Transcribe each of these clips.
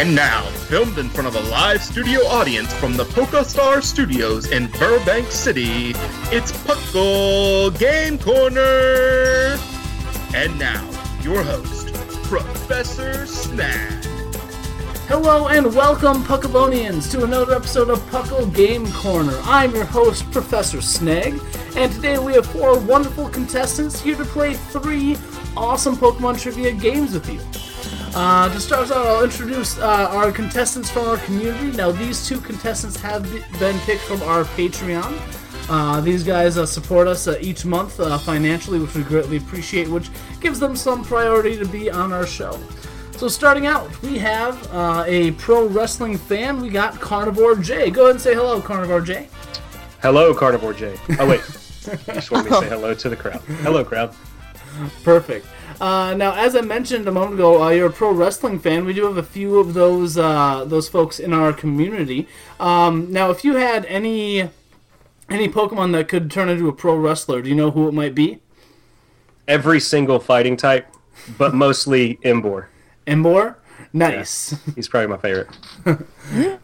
And now, filmed in front of a live studio audience from the Polka Star Studios in Burbank City, it's Puckle Game Corner! And now, your host, Professor Snag. Hello and welcome, Puckalonians, to another episode of Puckle Game Corner. I'm your host, Professor Snag, and today we have four wonderful contestants here to play three awesome Pokemon trivia games with you. Uh, to start us out, I'll introduce uh, our contestants from our community. Now, these two contestants have been picked from our Patreon. Uh, these guys uh, support us uh, each month uh, financially, which we greatly appreciate, which gives them some priority to be on our show. So, starting out, we have uh, a pro wrestling fan. We got Carnivore J. Go ahead and say hello, Carnivore J. Hello, Carnivore J. Oh wait, you just want me to say hello to the crowd. Hello, crowd. Perfect. Uh, now, as I mentioned a moment ago, uh, you're a pro wrestling fan. We do have a few of those uh, those folks in our community. Um, now, if you had any any Pokemon that could turn into a pro wrestler, do you know who it might be? Every single fighting type, but mostly Emboar. Emboar. Nice. He's probably my favorite.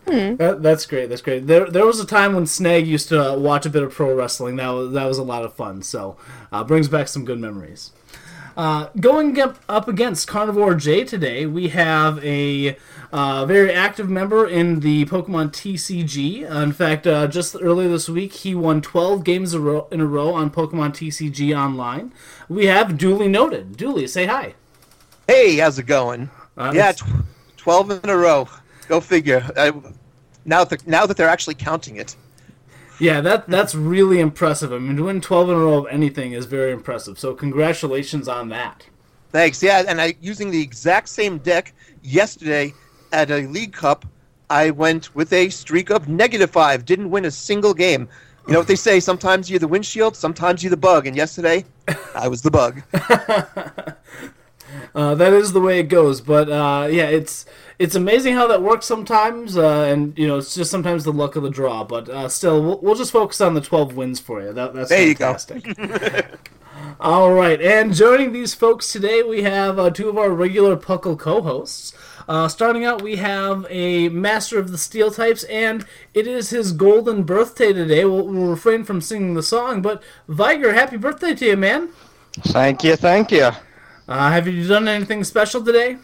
That, that's great. That's great. There, there was a time when Snag used to watch a bit of pro wrestling. That was that was a lot of fun. So, uh, brings back some good memories. Uh, going up, against Carnivore J today, we have a uh, very active member in the Pokemon TCG. Uh, in fact, uh, just earlier this week, he won 12 games a row, in a row on Pokemon TCG Online. We have Dooley Noted. Dooley, say hi. Hey, how's it going? Yeah, tw- twelve in a row. Go figure. I, now that now that they're actually counting it. Yeah, that that's really impressive. I mean, to win 12 in a row of anything is very impressive. So, congratulations on that. Thanks. Yeah, and I using the exact same deck yesterday at a League Cup. I went with a streak of negative five. Didn't win a single game. You know what they say? Sometimes you're the windshield, sometimes you're the bug. And yesterday, I was the bug. Uh, that is the way it goes. But uh, yeah, it's it's amazing how that works sometimes, uh, and you know it's just sometimes the luck of the draw. But uh, still, we'll, we'll just focus on the twelve wins for you. That, that's There you go. fantastic. All right, and joining these folks today, we have uh, two of our regular Puckle co-hosts. Uh, starting out, we have a master of the steel types, and it is his golden birthday today. We'll, we'll refrain from singing the song, but Viger, happy birthday to you, man! Thank you, thank you. Uh, have you done anything special today?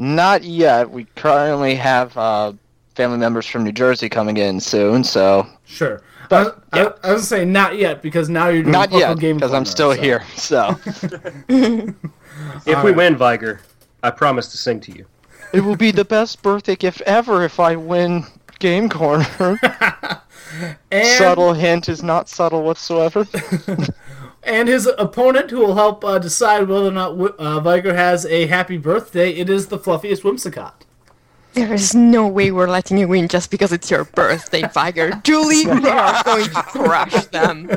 Not yet. We currently have uh, family members from New Jersey coming in soon, so Sure. But, I, I, I was gonna say not yet because now you're doing not Puckle yet game because I'm still so- here. So If we win, Viger, I promise to sing to you. it will be the best birthday gift ever if I win Game Corner. And, subtle hint is not subtle whatsoever. and his opponent, who will help uh, decide whether or not Wi- uh, Viger has a happy birthday, it is the fluffiest Whimsicott. There is no way we're letting you win just because it's your birthday, Viger. Julie, we are going to crush them.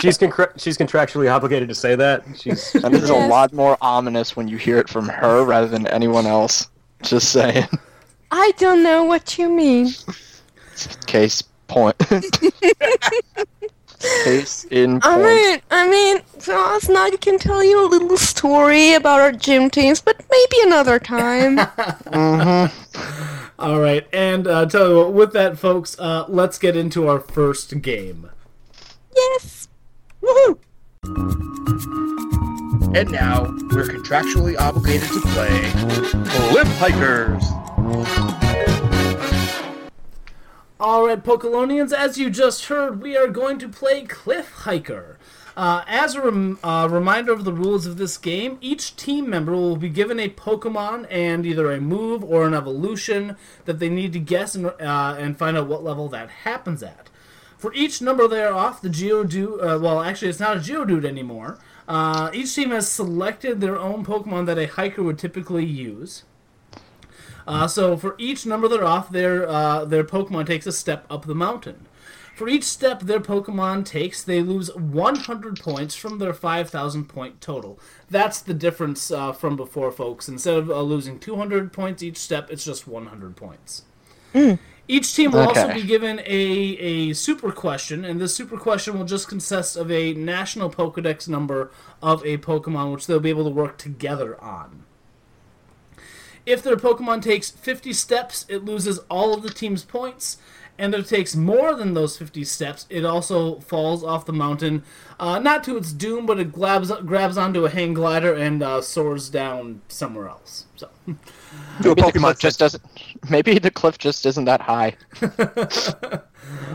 She's concra- she's contractually obligated to say that. She's And it's a lot more ominous when you hear it from her rather than anyone else. Just saying. I don't know what you mean. Case point. Case in I mean, I mean, Ross, now I can tell you a little story about our gym teams, but maybe another time. mm-hmm. All right, and uh, tell you what, with that, folks, uh, let's get into our first game. Yes. Woohoo! And now we're contractually obligated to play Cliff Hikers. All right, Pokelonians, as you just heard, we are going to play Cliff Hiker. Uh, as a rem- uh, reminder of the rules of this game, each team member will be given a Pokemon and either a move or an evolution that they need to guess and, uh, and find out what level that happens at. For each number they are off, the Geodude, uh, well, actually, it's not a Geodude anymore. Uh, each team has selected their own Pokemon that a hiker would typically use. Uh, so for each number they're off, their uh, their Pokemon takes a step up the mountain. For each step their Pokemon takes, they lose 100 points from their 5,000 point total. That's the difference uh, from before, folks. Instead of uh, losing 200 points each step, it's just 100 points. Each team will also be given a, a super question, and this super question will just consist of a national Pokedex number of a Pokemon, which they'll be able to work together on. If their Pokemon takes 50 steps, it loses all of the team's points. And if it takes more than those 50 steps, it also falls off the mountain. Uh, not to its doom, but it grabs, grabs onto a hang glider and uh, soars down somewhere else. So, a Maybe the Pokemon cliff just doesn't. Maybe the cliff just isn't that high.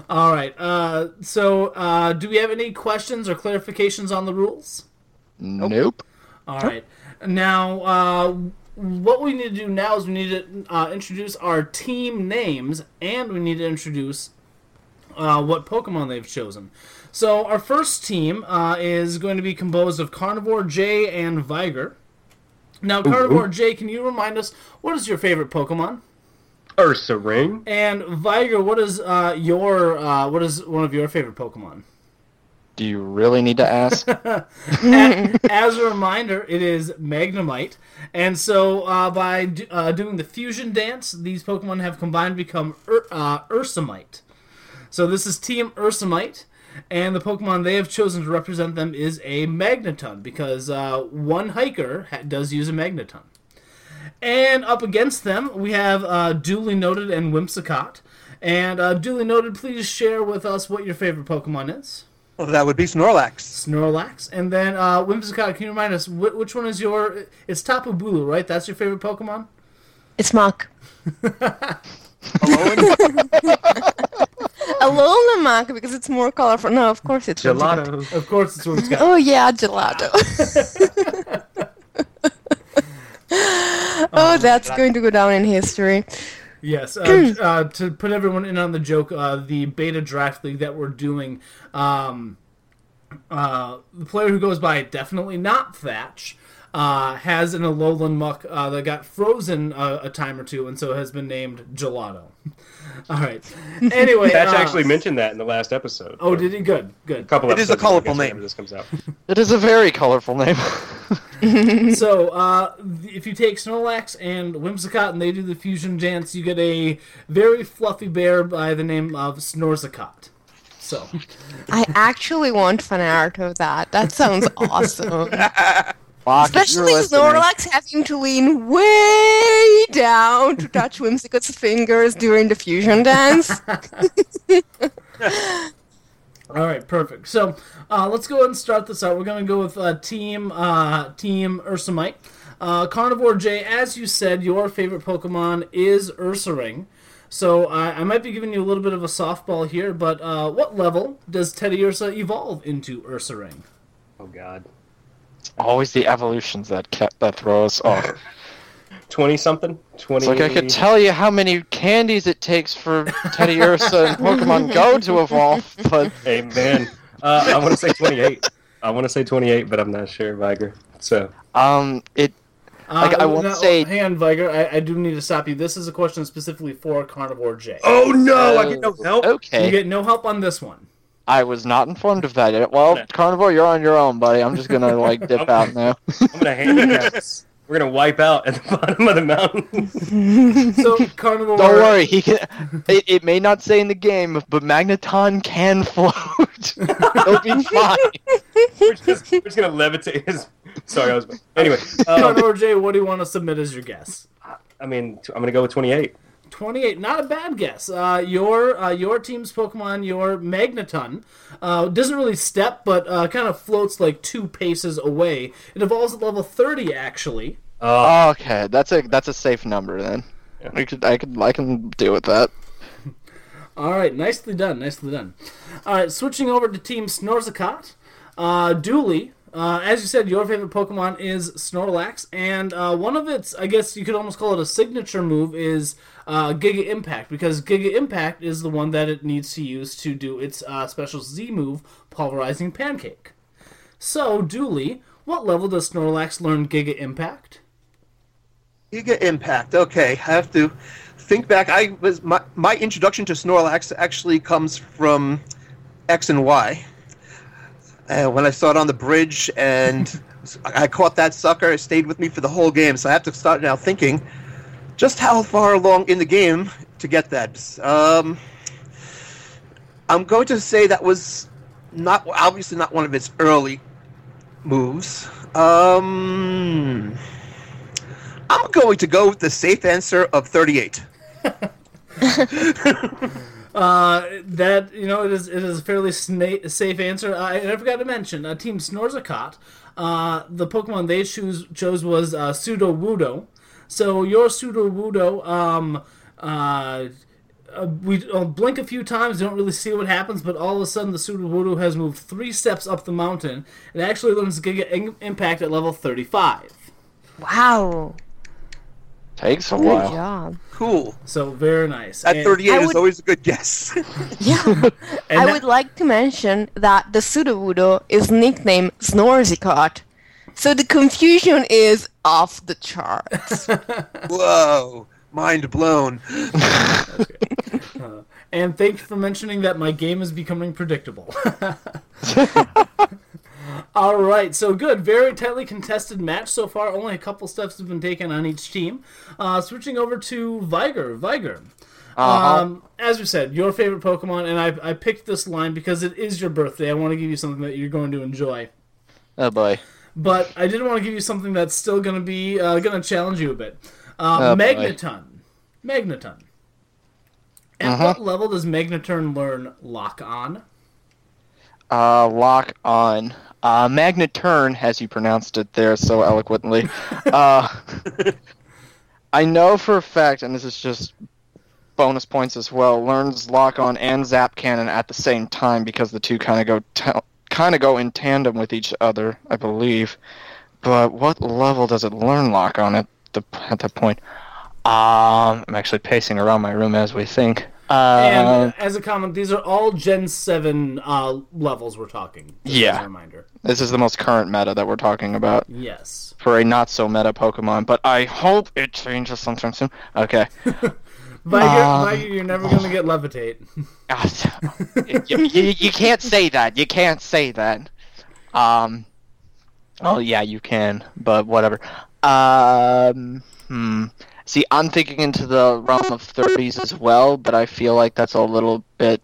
all right. Uh, so, uh, do we have any questions or clarifications on the rules? Nope. All right. Now, uh, what we need to do now is we need to uh, introduce our team names, and we need to introduce uh, what Pokemon they've chosen. So, our first team uh, is going to be composed of Carnivore J and Viger. Now, Carnivore J, can you remind us what is your favorite Pokemon? Ursaring. And Viger, what is uh, your uh, what is one of your favorite Pokemon? Do you really need to ask? As a reminder, it is Magnemite, and so uh, by uh, doing the fusion dance, these Pokemon have combined to become Ur- uh, Ursamite. So this is Team Ursamite, and the Pokemon they have chosen to represent them is a Magneton because uh, one hiker ha- does use a Magneton. And up against them, we have uh, Duly Noted and Whimsicott. And uh, Duly Noted, please share with us what your favorite Pokemon is. Well, that would be Snorlax. Snorlax. And then uh, Whimsicott, can you remind us wh- which one is your? It's Tapu Bulu, right? That's your favorite Pokemon. It's Mark. Alola Muk because it's more colorful. No, of course it's Whimsicott. Gelato. Of course, it's Whimsicott. Oh yeah, gelato. oh, that's going to go down in history. Yes. Uh, uh, to put everyone in on the joke, uh, the beta draft league that we're doing, um, uh, the player who goes by definitely not Thatch. Uh, has an Alolan Muk uh, that got frozen uh, a time or two, and so has been named Gelato. All right. Anyway, Thatch uh, actually mentioned that in the last episode. Oh, did he? Good. Good. A couple It is a episodes ago, colorful name. This comes out. it is a very colorful name. so, uh, if you take Snorlax and Whimsicott and they do the fusion dance, you get a very fluffy bear by the name of Snorzicott. So, I actually want fan art of that. That sounds awesome. Fuck, Especially listening- Snorlax having to lean way down to touch Whimsicott's fingers during the fusion dance. all right, perfect. So, uh, let's go ahead and start this out. We're going to go with uh, Team uh, Team Ursamite. Uh, Carnivore J, as you said, your favorite Pokemon is Ursaring. So I I might be giving you a little bit of a softball here, but uh, what level does Teddiursa evolve into Ursaring? Oh God. Always the evolutions that kept that throw us off. Twenty something. Twenty. It's like I could tell you how many candies it takes for Teddiursa and Pokemon Go to evolve, but Hey man, uh, I want to say twenty-eight. I want to say twenty-eight, but I'm not sure, Viger. So um, it Like, I won't now, say- Hang on, Viger. I, I do need to stop you. This is a question specifically for Carnivore J. Oh no! I get no help. Okay, You get no help on this one. I was not informed of that yet. Well, Yeah. Carnivore, you're on your own, buddy. I'm just gonna like dip out now. I'm gonna handicap us. We're gonna wipe out at the bottom of the mountain. So Carnivore. Don't worry, he can. It, it may not say in the game, but Magneton can float. He'll be fine. we're, just, we're just gonna levitate his. Sorry, I was. Anyway, um, Carnivore J, what do you want to submit as your guess? I mean, I'm gonna go with 28. 28. Not a bad guess. Uh, your uh, your team's Pokemon, your Magneton, uh, doesn't really step, but uh, kind of floats like two paces away. It evolves at level 30, actually. Oh, okay, that's a that's a safe number then. I could I could I can deal with that. All right, nicely done, nicely done. All right, switching over to Team Snorzicott. Uh, Dooley, uh, as you said, your favorite Pokemon is Snorlax, and uh, one of its, I guess you could almost call it a signature move, is uh, Giga Impact, because Giga Impact is the one that it needs to use to do its uh, special Z move, Pulverizing Pancake. So, Dooley, what level does Snorlax learn Giga Impact? Giga Impact. Okay, I have to think back. I was my my introduction to Snorlax actually comes from X and Y. Uh, when I saw it on the bridge and I caught that sucker, it stayed with me for the whole game. So I have to start now thinking just how far along in the game to get that. Um, I'm going to say that was not obviously not one of its early moves. Um, I'm going to go with the safe answer of 38. Uh, that you know it is it is a fairly sna- safe answer. And I forgot to mention, uh, Team Snorzicott, uh, the Pokemon they choose chose was uh, Sudowoodo. So your Sudowoodo, um, uh, uh, we uh, blink a few times, don't really see what happens, but all of a sudden the Sudowoodo has moved three steps up the mountain. It actually learns Giga in- Impact at level thirty-five. Wow. Takes a Good while. job. Cool. So very nice. At And- 38 I is always a good guess. Yeah. And I that- would like to mention that the Sudowoodo is nicknamed Snorzicott. So the confusion is off the charts. Whoa. Mind blown. And thank you for mentioning that my game is becoming predictable. All right, so good. Very tightly contested match so far. Only a couple steps have been taken on each team. Uh, switching over to Viger. Viger. Um, as we said, your favorite Pokemon, and I, I picked this line because it is your birthday. I want to give you something that you're going to enjoy. Oh boy. But I didn't want to give you something that's still going to be uh, going to challenge you a bit. Uh, Oh, boy. Magneton. Magneton. At what level does Magneton learn Lock On? Uh, lock on. Uh, Magneturn, as you pronounced it there so eloquently. uh, I know for a fact, and this is just bonus points as well, learns lock on and zap cannon at the same time because the two kind of go ta- kind of go in tandem with each other, I believe. But what level does it learn lock on at the at that point? Um, I'm actually pacing around my room as we think. And Uh, uh, as a comment, these are all Gen 7 uh, levels we're talking. Yeah. As a reminder. this is the most current meta that we're talking about. Yes. for a not so meta Pokemon, but I hope it changes sometime soon. Okay. Viger, Um, Viger you're never going to get Levitate. you, you, you can't say that. You can't say that. Um. Oh yeah, you can, but whatever. Um. Hmm. See, I'm thinking into the realm of 30s as well, but I feel like that's a little bit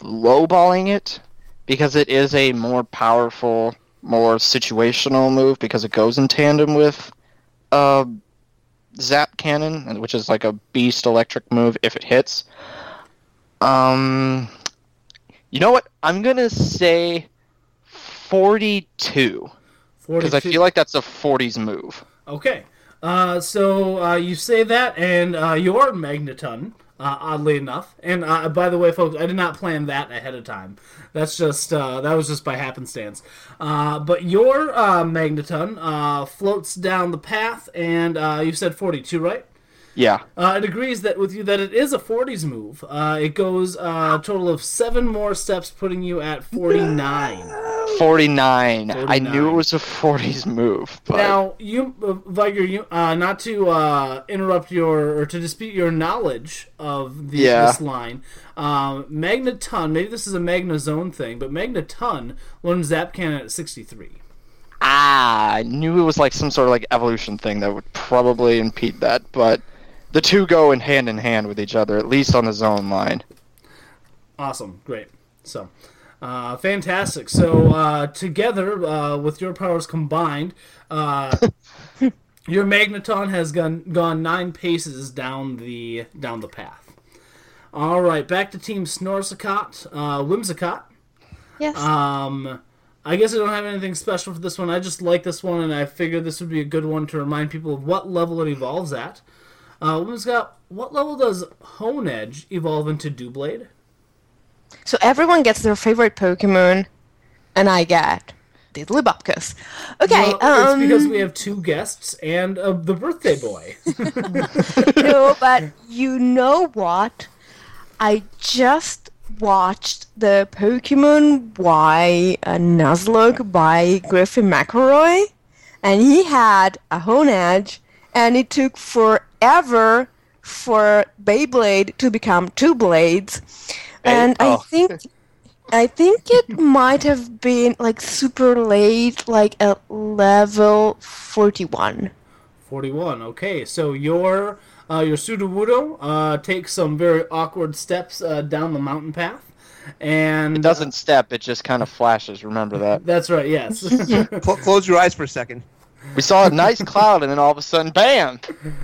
lowballing it because it is a more powerful, more situational move because it goes in tandem with uh, Zap Cannon, which is like a beast electric move if it hits. Um, you know what? I'm gonna say 42 because I feel like that's a 40s move. Okay. Uh, so uh, you say that, and uh, your Magneton, uh, oddly enough, and uh, by the way, folks, I did not plan that ahead of time. That's just uh, that was just by happenstance. Uh, but your uh, Magneton uh, floats down the path, and you said forty-two, right? Yeah. Uh, it agrees that with you that it is a 40s move. Uh, it goes uh, a total of seven more steps, putting you at 49. 49. I knew it was a 40s move. But Now, you, uh, Viger, you, uh, not to uh, interrupt your or to dispute your knowledge of the, Yeah. this line, um, Magneton. Maybe this is a Magnezone thing, but Magneton learns Zap Cannon at 63. ah, I knew it was like some sort of like evolution thing that would probably impede that, but the two go in hand in hand with each other, at least on the zone line. Awesome, great. So, uh, fantastic. So, uh, together uh, with your powers combined, uh, Your magneton has gone gone nine paces down the down the path. All right, back to Team Snorzicott, uh, Whimsicott. Yes. Um, I guess I don't have anything special for this one. I just like this one, and I figured this would be a good one to remind people of what level it evolves at. Uh, Whimsicott, what level does Honedge evolve into Doublade? so everyone gets their favorite Pokemon, and I get Diddly Bupkis. Okay, Well, um, it's because we have two guests and uh, the birthday boy. no, but you know what? I just watched the Pokemon Y uh, Nuzlocke by Griffin McElroy, and he had a Honedge, and it took forever for Beyblade to become two blades. And I oh. think I think it might have been like super late, like at level forty-one. 41. Okay, so your uh, your Sudowoodo uh, takes some very awkward steps uh, down the mountain path, and It doesn't step, it just kind of flashes. Remember that. That's right. Yes. Close your eyes for a second. We saw a nice cloud, and then all of a sudden, bam!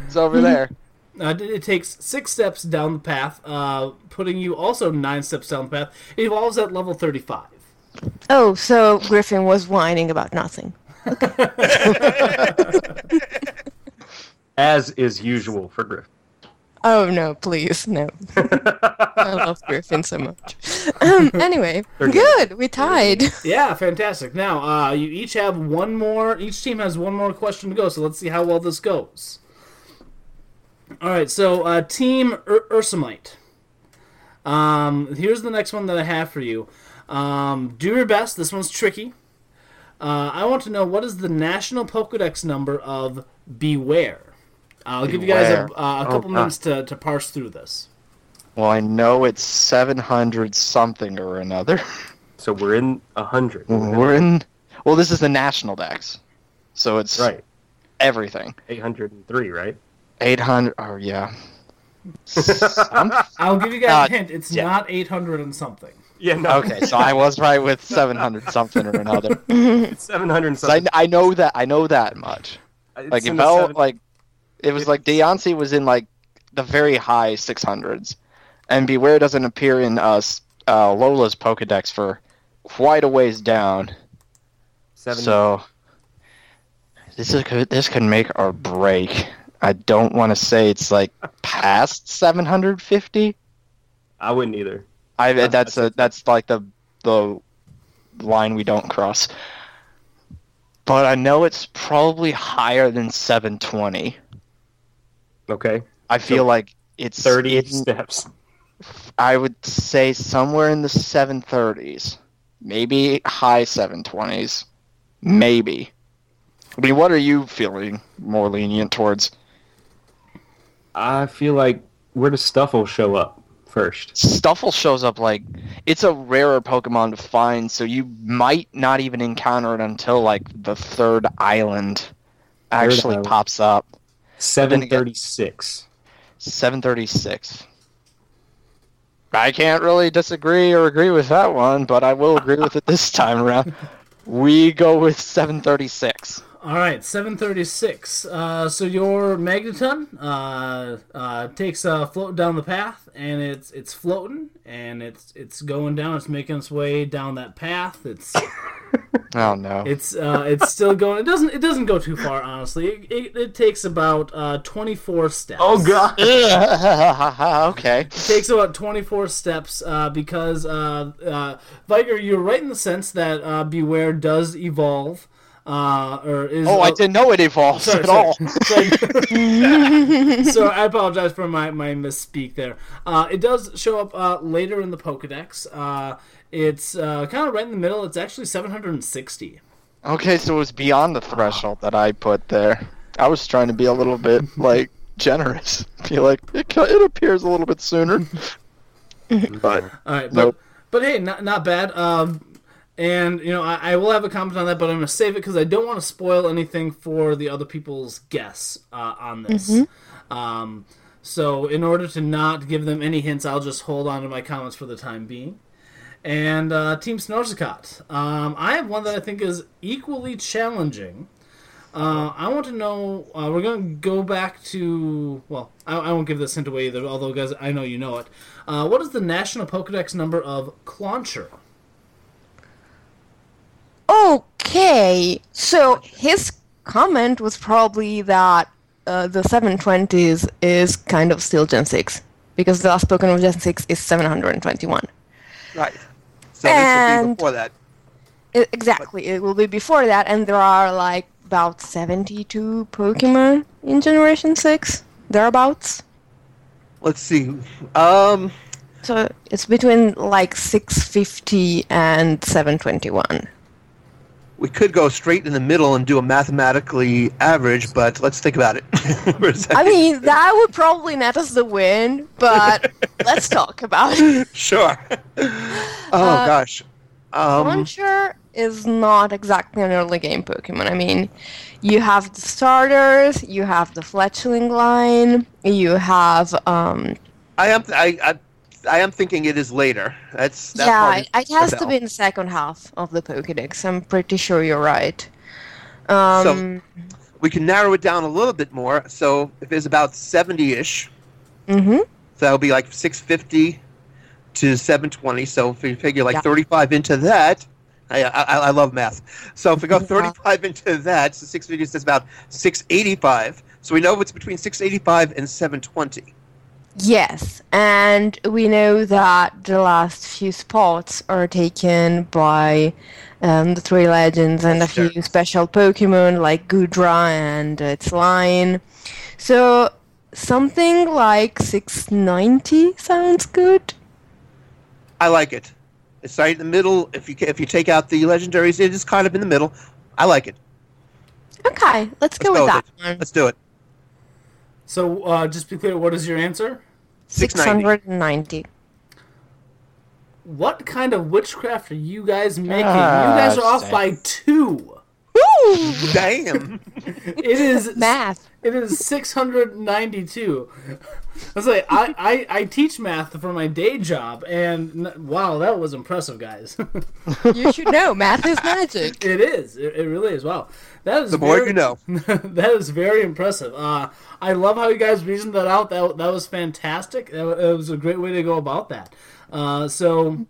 It's over there. Uh, it- it takes six steps down the path, uh, putting you also nine steps down the path. It evolves at level 35. Oh, so Griffin was whining about nothing. As is usual for Griff. Oh no, please, no. I love Griffin so much. Um, anyway, They're good. We tied. Yeah, fantastic. Now, uh, you each have one more. Each team has one more question to go. So let's see how well this goes. All right. So, uh, Team Ur- Ursamite. Um, here's the next one that I have for you. Um, do your best. This one's tricky. Uh, I want to know what is the national Pokedex number of Bewear. I'll give you guys a, uh, a Oh, couple God. minutes to, to parse through this. Well, I know it's 700 something or another. So we're in a hundred. We're in. Well, this is the national dex, so it's right. everything. Eight hundred and three, right? 800. Oh yeah. I'll give you guys Uh, a hint. It's yeah. not 800 and something. Yeah. No. Okay, so I was right with 700 something or another. Seven hundred 'Cause I, something. I know that I know that much. It's Like in if the Bell, like it was like Deontay was in like the very high 600s, and Bewear doesn't appear in uh, uh Lola's Pokedex for quite a ways down. seven. So this is could this could make or break. I don't want to say it's like past 750. I wouldn't either. I that's a that's like the the line we don't cross. But I know it's probably higher than 720. Okay. I feel like it's Thirty steps. I would say somewhere in the 730s, maybe high 720s, maybe. I mean, what are you feeling more lenient towards? I feel like where does Stufful show up first? Stufful shows up like it's a rarer Pokemon to find, so you might not even encounter it until like the third island actually island. pops up. Seven thirty-six. 736. I can't really disagree or agree with that one, but I will agree with it this time around. We go with 736. All right, 736. Uh, so your Magneton uh, uh, takes a float down the path, and it's it's floating, and it's it's going down. It's making its way down that path. It's Oh no. it's uh, it's still going. It doesn't it doesn't go too far, honestly. It, it, it takes about uh, 24 steps. Oh god. okay. It takes about 24 steps uh, because uh, uh, Viger, you're right in the sense that uh, Bewear does evolve. Uh, or is Oh, I didn't know it evolves Sorry, at sorry. all. So I apologize for my, my misspeak there. Uh, it does show up uh, later in the Pokedex. Uh, it's uh, kind of right in the middle. It's actually 760. Okay, so it was beyond the threshold that I put there. I was trying to be a little bit like generous. Be like it, it appears a little bit sooner. but All right, but Nope. but hey, not not bad. Um, and you know, I, I will have a comment on that, but I'm gonna save it because I don't want to spoil anything for the other people's guess uh, on this. Um, so in order to not give them any hints, I'll just hold on to my comments for the time being. And uh, Team Snorzicott. Um, I have one that I think is equally challenging. Uh, I want to know. Uh, we're going to go back to. Well, I, I won't give this hint away either, although, guys, I know you know it. Uh, what is the national Pokedex number of Clauncher? Okay, so his comment was probably that uh, the 720s is kind of still Gen 6 because the last Pokemon of Gen 6 is 721. Right. So this will be And- before that. Exactly, it will be before that, and there are like about 72 Pokemon in Generation 6, thereabouts. Let's see. Um, So it's between like 650 and 721. We could go straight in the middle and do a mathematically average, but let's think about it. for a second. I mean, that would probably net us the win, but let's talk about it. sure. oh Uh, gosh. Um, Launcher is not exactly an early game Pokemon. I mean, you have the starters, you have the fletchling line, you have um I am. I, I. I am thinking it is later. That's. That yeah, is it has to be in the second half of the Pokédex. I'm pretty sure you're right. Um, We can narrow it down a little bit more. So if it's about seventy-ish, mm-hmm. so that'll be like six fifty to seven twenty. So if you figure like Yeah. thirty-five into that, I, I I love math. So if we go Yeah. thirty-five into that, so six fifty is about six eighty-five. So we know it's between six eighty-five and seven twenty. Yes, and we know that the last few spots are taken by um, the three legends and a few special Pokemon like Goodra and its line. So something like 690 sounds good. I like it. It's right in the middle. If you if you take out the legendaries, it is kind of in the middle. I like it. Okay, let's go Let's with go that with one. Let's do it. So, uh, just to be clear, what is your answer? 690. What kind of witchcraft are you guys making? Ah, you guys are off same. by two. Woo! Damn. It is Math. It is 692. I was like, I, I, I teach math for my day job, and n- wow, that was impressive, guys. You should know, math is magic. it is. It, it really is. Wow, that is The more very- you know. that is very impressive. Uh, I love how you guys reasoned that out. That that was fantastic. That, wa- was a great way to go about that. Uh, so,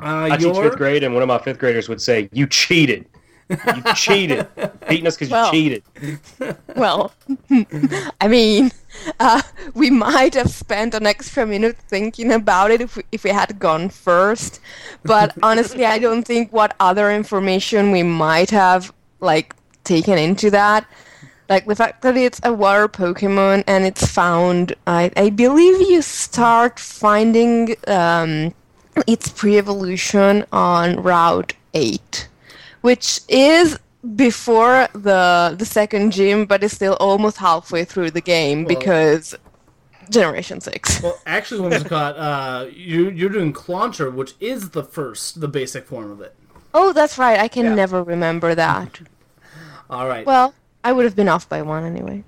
uh, I teach fifth grade, and one of my fifth graders would say, "You cheated. You cheated. Beating us because Well. you cheated." Well, I mean, uh, we might have spent an extra minute thinking about it if we, if we had gone first. But honestly, I don't think what other information we might have like taken into that. Like the fact that it's a water Pokemon and it's found, I, I believe you start finding um, its pre-evolution on Route 8, which is before the the second gym, but it's still almost halfway through the game Well- because Generation 6. well, actually, Whimsicott, uh, you you're doing Clauncher, which is the first, the basic form of it. Oh, that's right. I can Yeah. never remember that. All right. Well, I would have been off by one anyway.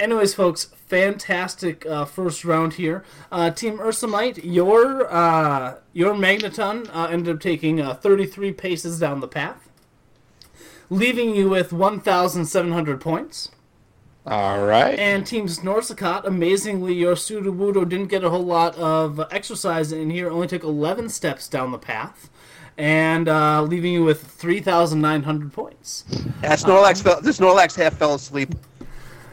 Anyways, folks, fantastic uh, first round here. Uh, Team Ursamite, your uh, your Magneton uh, ended up taking uh, 33 paces down the path, leaving you with 1,700 points. All right. And Team Snorzicott, amazingly, your Sudowoodo didn't get a whole lot of exercise in here, only took 11 steps down the path, and uh, leaving you with 3,900 points. Yeah, Snorlax fell. The Snorlax half fell asleep.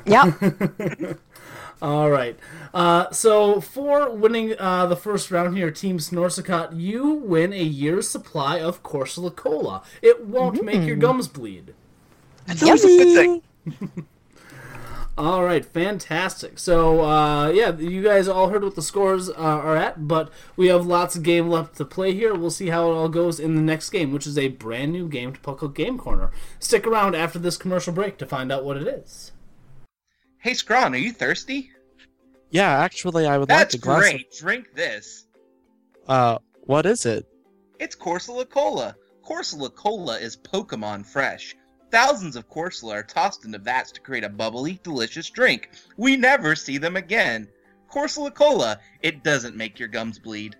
Yep. All right. Uh, so for winning uh, the first round here, Team Snorzicott, you win a year's supply of Corsola Cola. It won't make your gums bleed. That's always a good thing. All right, fantastic. So, uh, yeah, you guys all heard what the scores uh, are at, but we have lots of game left to play here. We'll see how it all goes in the next game, which is a brand new game to Puckle Game Corner. Stick around after this commercial break to find out what it is. Hey, Scrawn, are you thirsty? Yeah, actually, I would That's like a glass. great. Drink this. Uh, what is it? It's Corsola Cola. Corsola Cola is Pokemon fresh. Thousands of Corsola are tossed into vats to create a bubbly, delicious drink. We never see them again. Corsola Cola, it doesn't make your gums bleed.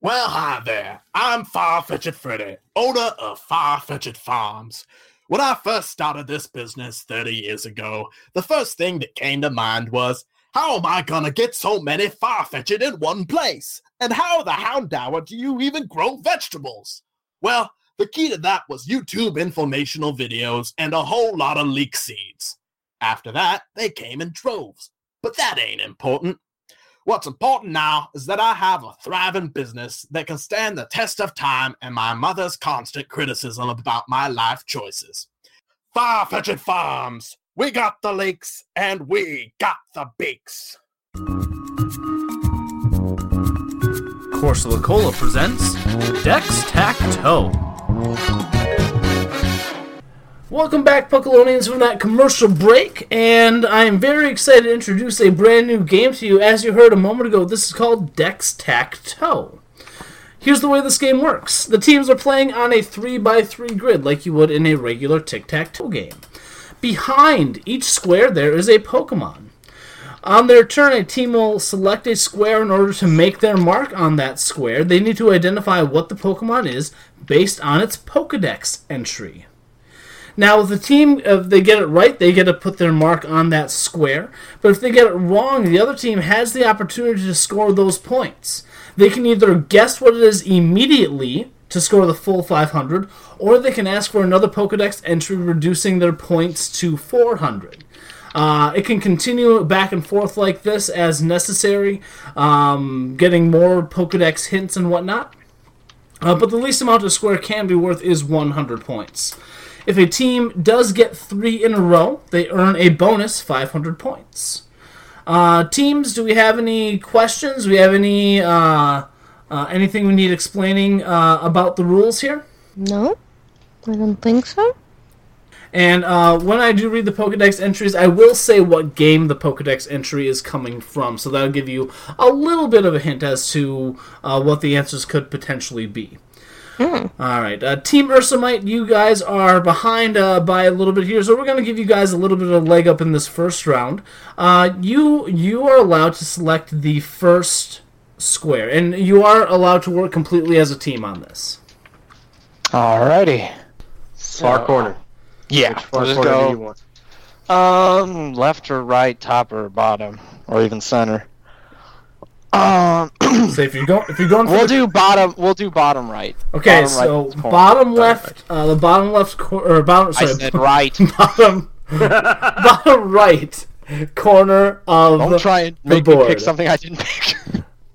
Well, hi there. I'm Farfetched Freddy, owner of Farfetched Farms. When I first started this business 30 years ago, the first thing that came to mind was how am I gonna get so many Farfetch'd in one place? And how the hound houndour do you even grow vegetables? Well, the key to that was YouTube informational videos and a whole lot of leek seeds. After that, they came in droves. But that ain't important. What's important now is that I have a thriving business that can stand the test of time and my mother's constant criticism about my life choices. Far-fetched Farms. We got the leeks and we got the beaks. Corsola Cola presents Dex Tac Toe. Welcome back, Puckalonians, from that commercial break, and I am very excited to introduce a brand new game to you. As you heard a moment ago, this is called Dex Tac Toe. Here's the way this game works the teams are playing on a 3x3 grid like you would in a regular tic tac toe game. Behind each square, there is a Pokemon. On their turn, a team will select a square in order to make their mark on that square. They need to identify what the Pokemon is based on its Pokedex entry. Now, if the team, if they get it right, they get to put their mark on that square. But if they get it wrong, the other team has the opportunity to score those points. They can either guess what it is immediately to score the full 500, or they can ask for another Pokedex entry, reducing their points to 400. Uh, it can continue back and forth like this as necessary, um, getting more Pokedex hints and whatnot. Uh, but the least amount a square can be worth is 100 points. If a team does get three in a row, they earn a bonus 500 points. Uh, teams, do we have any questions? Do we have any uh, anything we need explaining uh, about the rules here? No, I don't think so. And uh, when I do read the Pokedex entries, I will say what game the Pokedex entry is coming from, so that'll give you a little bit of a hint as to uh, what the answers could potentially be. All right, uh, Team Ursamite, you guys are behind uh, by a little bit here, so we're going to give you guys a little bit of a leg up in this first round. Uh, you you are allowed to select the first square, and you are allowed to work completely as a team on this. Alrighty. Far corner. Yeah. Which far let's corner go. do you want? Um, left or right, top or bottom, or even center. Um, so if you're going, if you're going, for we'll the- do bottom. We'll do bottom right. Okay, Bottom so right bottom left, uh, the bottom left cor- or bottom. I said right. bottom, bottom right corner of Don't try and the make me pick something I didn't pick.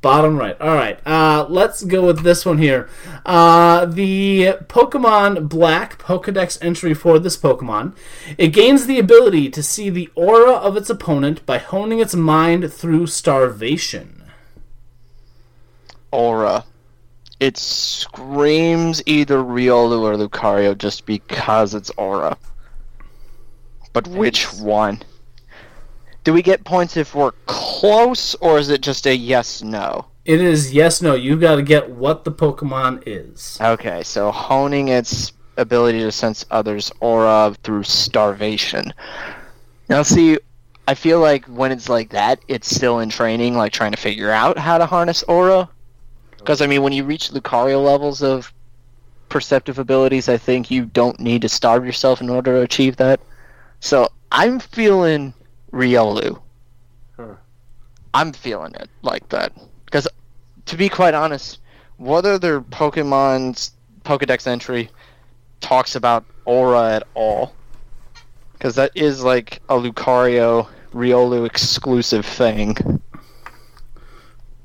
Bottom right. All right. Uh, let's go with this one here. Uh, the Pokemon Black Pokedex entry for this Pokemon. It gains the ability to see the aura of its opponent by honing its mind through starvation. Aura. It screams either Riolu or Lucario just because it's Aura. But which one? Do we get points if we're close, or is it just a yes no? It is yes, no. You've got to get what the Pokemon is. Okay, so honing its ability to sense others' aura through starvation. Now, see, I feel like when it's like that, it's still in training, like trying to figure out how to harness aura. Because, I mean, when you reach Lucario levels of perceptive abilities, I think you don't need to starve yourself in order to achieve that. So, I'm feeling Riolu. I'm feeling it like that. Because, to be quite honest, what other Pokemon's Pokedex entry talks about aura at all? Because that is like a Lucario Riolu exclusive thing.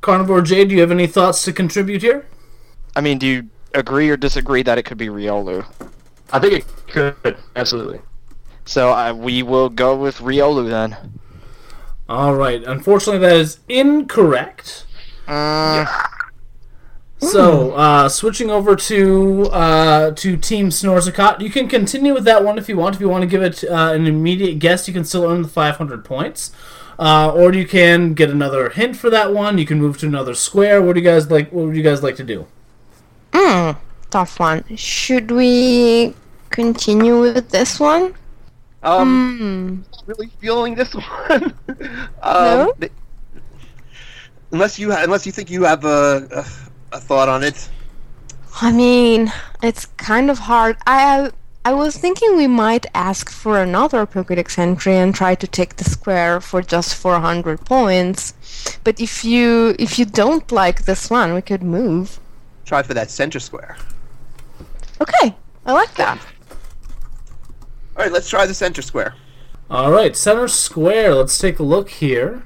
Carnivore J, do you have any thoughts to contribute here? I mean, do you agree or disagree that it could be Riolu? I think it could. Absolutely. So uh, we will go with Riolu then. All right. Unfortunately, that is incorrect. Uh, So, uh, switching over to uh, to Team Snorzicott, you can continue with that one if you want. If you want to give it uh, an immediate guess, you can still earn the 500 points. Uh, or you can get another hint for that one. You can move to another square. What do you guys like? What would you guys like to do? Hmm, tough one. Should we continue with this one? Um, really feeling this one. um, No? th- Unless you ha- unless you think you have a, a a thought on it. I mean, it's kind of hard. I I was thinking we might ask for another Pokédex entry and try to take the square for just 400 points. But if you if you don't like this one, we could move. Try for that center square. Okay, I like that. All right, let's try the center square. All right, center square. Let's take a look here.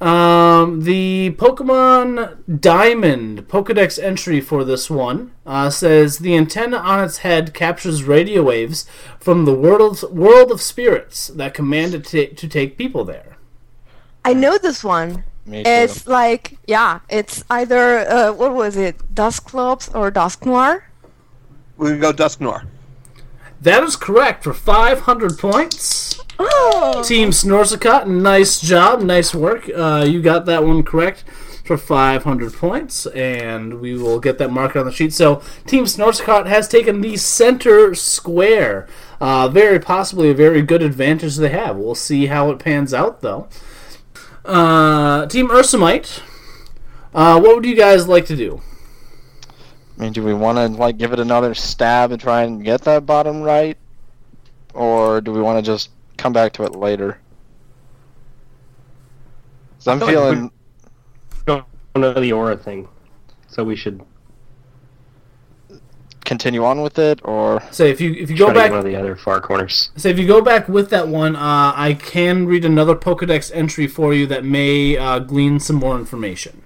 Um, the Pokemon Diamond Pokedex entry for this one uh, says the antenna on its head captures radio waves from the world world of spirits that command it to, to take people there. I know this one. Me too. It's like yeah, it's either uh, what was it, Dusclops or Dusknoir? We're gonna go Dusknoir. That is correct for 500 points. Oh. Team Snorzicott, nice job, nice work. Uh, you got that one correct for 500 points, and we will get that marker on the sheet. So, Team Snorzicott has taken the center square. Uh, very possibly a very good advantage they have. We'll see how it pans out, though. Uh, Team Ursamite, uh, what would you guys like to do? I mean, do we want to like give it another stab and try and get that bottom right, or do we want to just come back to it later? So I'm I like feeling. Don't know the aura thing, so we should continue on with it, or So if you if you go back one of the other far corners. So if you go back with that one, uh, I can read another Pokedex entry for you that may uh, glean some more information.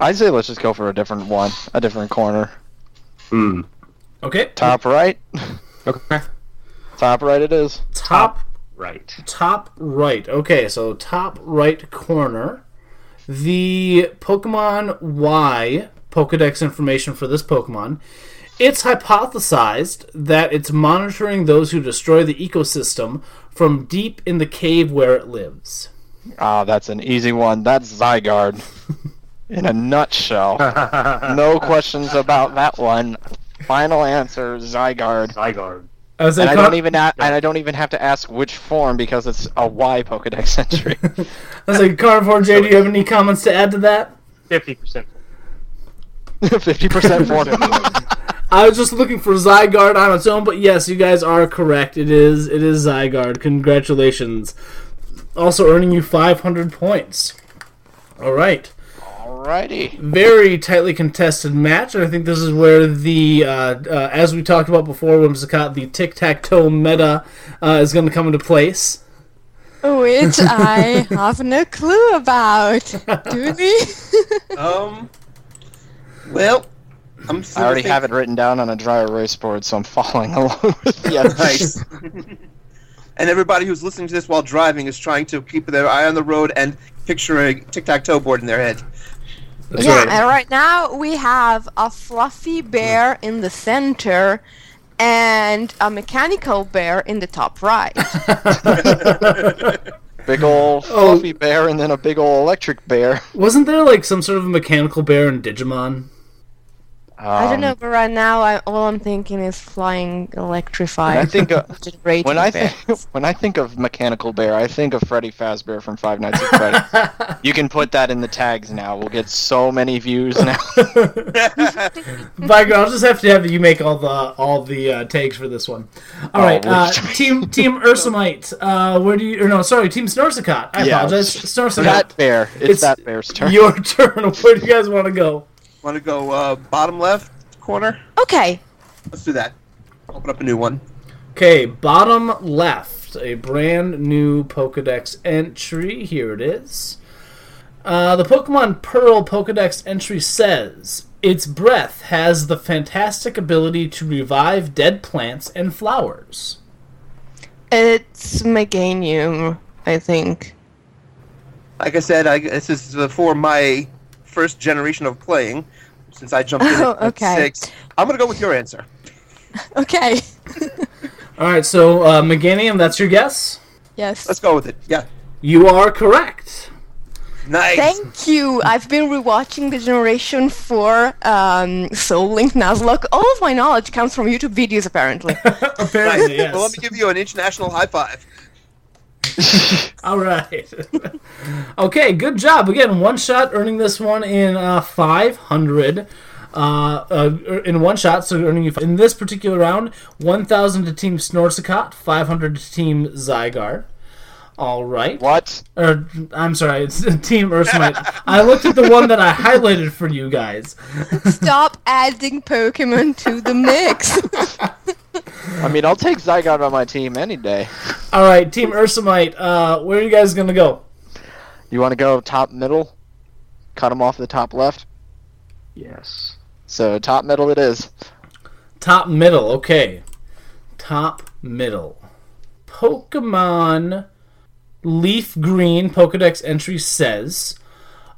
I'd say let's just go for a different one, a different corner. Hmm. Okay. Top right. Okay. Top right it is. Top right. Top right. Okay, so top right corner. The Pokemon Y Pokedex information for this Pokemon. It's hypothesized that it's monitoring those who destroy the ecosystem from deep in the cave where it lives. Ah, that's an easy one. That's Zygarde. In a nutshell. no questions about that one. Final answer, Zygarde. Zygarde. I was and I don't even a- and I don't even have to ask which form because it's a Y Pokedex entry. I was like, Carnivore J, do you have any comments to add to that? Fifty percent. Fifty percent form. I was just looking for Zygarde on its own, but yes, you guys are correct. It is it is Zygarde. Congratulations. Also earning you 500 points. All right. Alrighty. Very tightly contested match, and I think this is where the, uh, uh, as we talked about before, Whimsicott, the tic tac toe meta uh, is going to come into place. Which I have no clue about. Do we? Um. Well, I'm. I already have it written down on a dry erase board, so I'm following along with the others. Nice. and everybody who's listening to this while driving is trying to keep their eye on the road and picture a tic tac toe board in their head. Yeah, and right now we have a fluffy mm. bear in the center and a mechanical bear in the top right. Big ol' Oh. fluffy bear and then a big old electric bear. Wasn't there like some sort of mechanical bear in Digimon? I don't Um, know, but right now I, all I'm thinking is flying electrified. When I think of generating when I bears. think when I think of mechanical bear, I think of Freddy Fazbear from Five Nights at Freddy's. you can put that in the tags now. We'll get so many views now. By God, I'll just have to have you make all the all the uh, tags for this one. All Oh, right, uh, team Team Ursamite. Uh, where do you? Or no, sorry, Team Snorzicott. I Yeah. apologize, Snorzicott. that bear. It's, that bear's turn. Your turn. Where do you guys want to go? Want to go uh, bottom left corner? Okay. Let's do that. Open up a new one. Okay, bottom left, a brand new Pokedex entry. Here it is. Uh, the Pokemon Pearl Pokedex entry says its breath has the fantastic ability to revive dead plants and flowers. It's Meganium, I think. Like I said, I, this is before my first generation of playing, since I jumped in Oh, at okay. six. I'm gonna go with your answer. Okay. All right, so uh, Meganium, that's your guess. Yes. Let's go with it. Yeah. You are correct. Nice. Thank you. I've been rewatching the Generation 4 um, Soul Link Nuzlocke. All of my knowledge comes from YouTube videos, apparently. Apparently, yes. Well, let me give you an international high five. All right. okay, good job. Again, one shot earning this one in uh, 500. uh, uh, in one shot. So earning you in this particular round, 1,000 to Team Snorzicott, 500 to Team Zygarde. All right. What? Or I'm sorry, it's Team Ursamite. I looked at the one that I highlighted for you guys. Stop adding Pokemon to the mix. I mean, I'll take Zygarde on my team any day. All right, Team Ursamite. Uh, where are you guys gonna go? You want to go top middle? Cut him off the top left? Yes. So top middle it is. Top middle. Okay. Top middle. Pokemon Leaf Green Pokedex entry says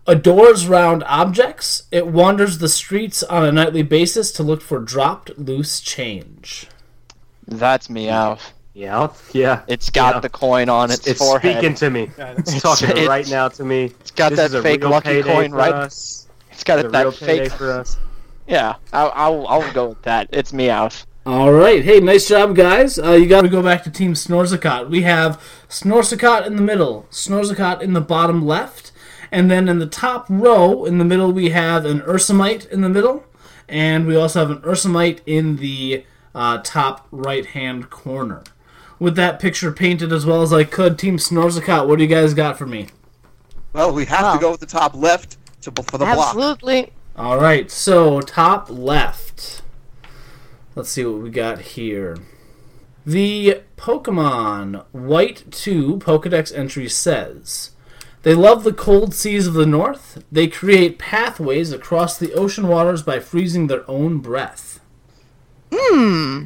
adores round objects. It wanders the streets on a nightly basis to look for dropped loose change. That's Meowth. Yeah, yeah. It's got Yeah. the coin on its, It's forehead. speaking to me. It's talking it's- right now to me. It's got This that is a fake lucky coin right. us. It's got It's a that real fake. for us. Yeah, I'll, I'll I'll go with that. It's Meowth. All right. Hey, nice job, guys. Uh, you got to go back to Team Snorzicott. We have Snorzicott in the middle, Snorzicott in the bottom left, and then in the top row in the middle we have an Ursamite in the middle, and we also have an Ursamite in the uh, top right-hand corner. With that picture painted as well as I could, Team Snorzicott, what do you guys got for me? Well, we have Wow. to go with the top left to, for the block. Absolutely. All right, so top left. Let's see what we got here. The Pokemon White 2 Pokedex entry says They love the cold seas of the north. They create pathways across the ocean waters by freezing their own breath. Hmm.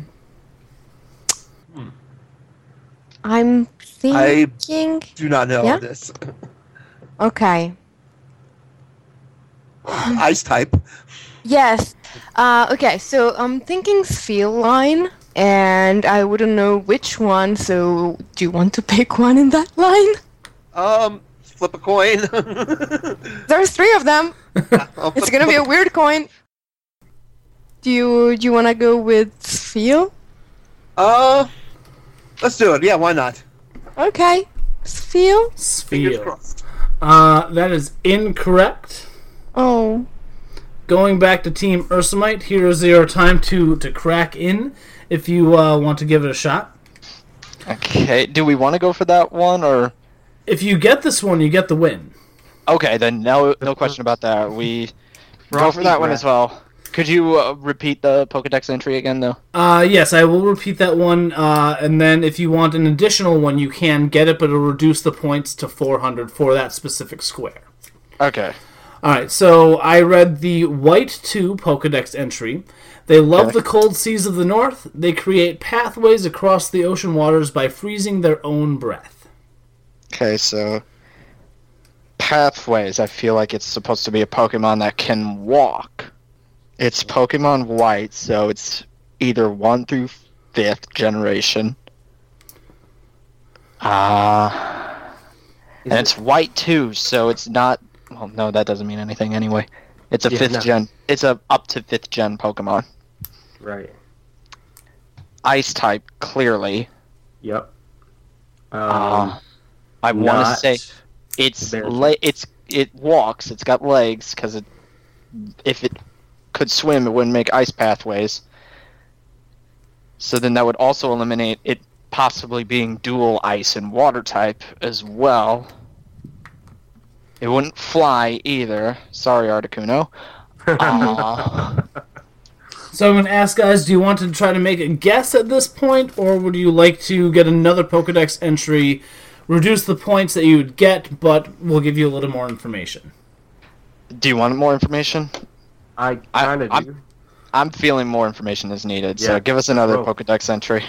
I'm thinking. I do not know Yeah? this. Okay. Ice type. Yes. Uh, okay, so I'm thinking line, and I wouldn't know which one, so do you want to pick one in that line? Um, flip a coin. There's three of them. It's gonna be a weird coin. Do you do you wanna go with Spheal? Uh, let's do it. Yeah, why not? Okay. Spheal? Spheal. Uh, that is incorrect. Oh. Going back to Team Ursamite, here is your time to, to crack in if you uh, want to give it a shot. Okay. Do we want to go for that one or? If you get this one, you get the win. Okay, then no no question about that. We go for that one as well. Could you uh, repeat the Pokedex entry again, though? Uh, yes, I will repeat that one, uh, and then if you want an additional one, you can get it, but it'll reduce the points to 400 for that specific square. Okay. Alright, so I read the White 2 Pokedex entry. They love Okay. the cold seas of the north. They create pathways across the ocean waters by freezing their own breath. Okay, so pathways. I feel like it's supposed to be a Pokemon that can walk. It's Pokemon White, so it's either one through fifth generation. Uh, and it's White too, so it's not. Well, no, that doesn't mean anything anyway. It's a Yeah, fifth no. gen. It's a up to fifth gen Pokemon. Right. Ice type, clearly. Yep. Um, Uh, I want to say it's le- it's it walks. It's got legs because it if it could swim, it wouldn't make ice pathways. So then that would also eliminate it possibly being dual ice and water type as well. It wouldn't fly either. Sorry, Articuno. Uh, So I'm going to ask guys, do you want to try to make a guess at this point, or would you like to get another Pokedex entry, reduce the points that you would get, but we'll give you a little more information? do you want more information? I kind of do. I'm, I'm feeling more information is needed. So give us another Oh. Pokedex entry.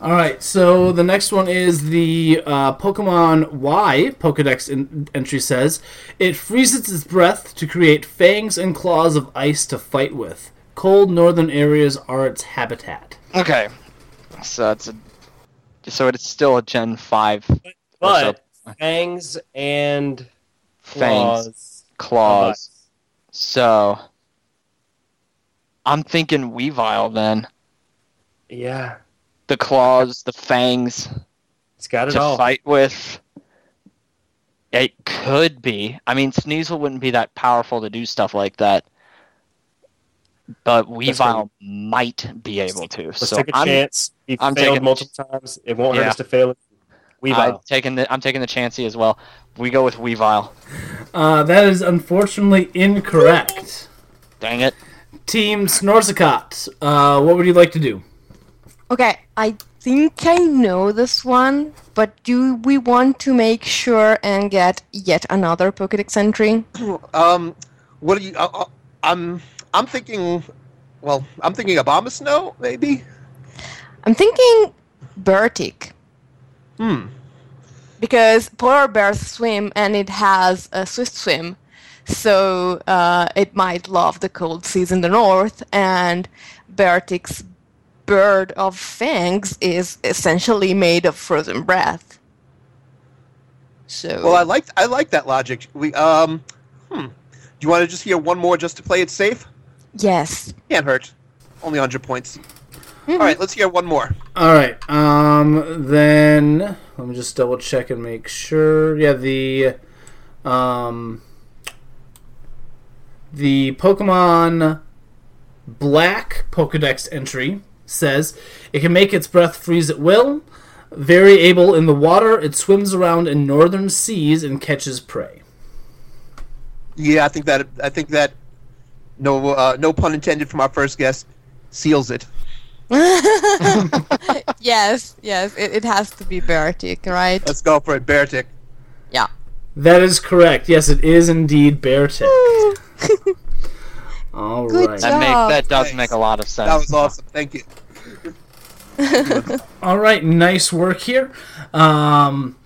All right, so the next one is the uh, Pokemon Y Pokedex in- entry says it freezes its breath to create fangs and claws of ice to fight with. Cold northern areas are its habitat. Okay, so it's a, so it's still a Gen Five. But fangs and fangs, claws. claws. So I'm thinking Weavile then. Yeah. The claws, the fangs. It's got it to all. fight with. It could be. I mean, Sneasel wouldn't be that powerful to do stuff like that. but Weavile might be able to. Let's so take a I'm, chance. He I'm failed taking- multiple times. It won't hurt us to fail it. I'm taking the I'm taking the chancey as well. We go with Weavile. Uh, that is unfortunately incorrect. Dang it. Team Snorzicott, uh, what would you like to do? Okay, I think I know this one, but do we want to make sure and get yet another Pokedex entry? Um, what do you? Uh, uh, I'm I'm thinking. Well, I'm thinking Abomasnow, maybe. I'm thinking Beartic. Hmm. Because polar bears swim and it has a swift swim, so uh, it might love the cold seas in the north, and Beartic's bird of fangs is essentially made of frozen breath. So Well, I like I like that logic. We um, hmm. Do you want to just hear one more just to play it safe? yes. Can't hurt. Only 100 points. All right, let's hear one more. All right. Um. Then let me just double check and make sure. Yeah. The um. The Pokemon Black Pokedex entry says it can make its breath freeze at will. Very able in the water, it swims around in northern seas and catches prey. Yeah, I think that I think that no uh, no pun intended from our first guest seals it. yes, yes, it, it has to be Beartic, right? Let's go for it, Beartic. Yeah. That is correct. Yes, it is indeed Beartic. All Good right. That make that does Thanks. make a lot of sense. That was awesome. Thank you. All right, nice work here. Um,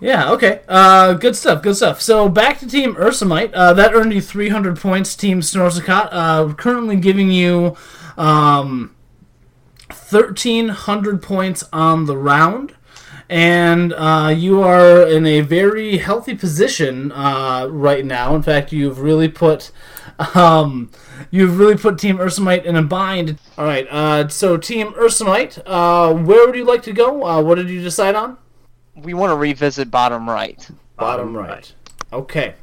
yeah, okay. Uh, good stuff, good stuff. So back to Team Ursamite. Uh, that earned you 300 points, Team Snorzicott. Uh, currently giving you um, 1,300 points on the round. And uh, you are in a very healthy position uh, right now. In fact, you've really put um, you've really put Team Ursamite in a bind. All right, uh, so Team Ursamite, uh, where would you like to go? Uh, what did you decide on? We want to revisit bottom right. Bottom right. Okay.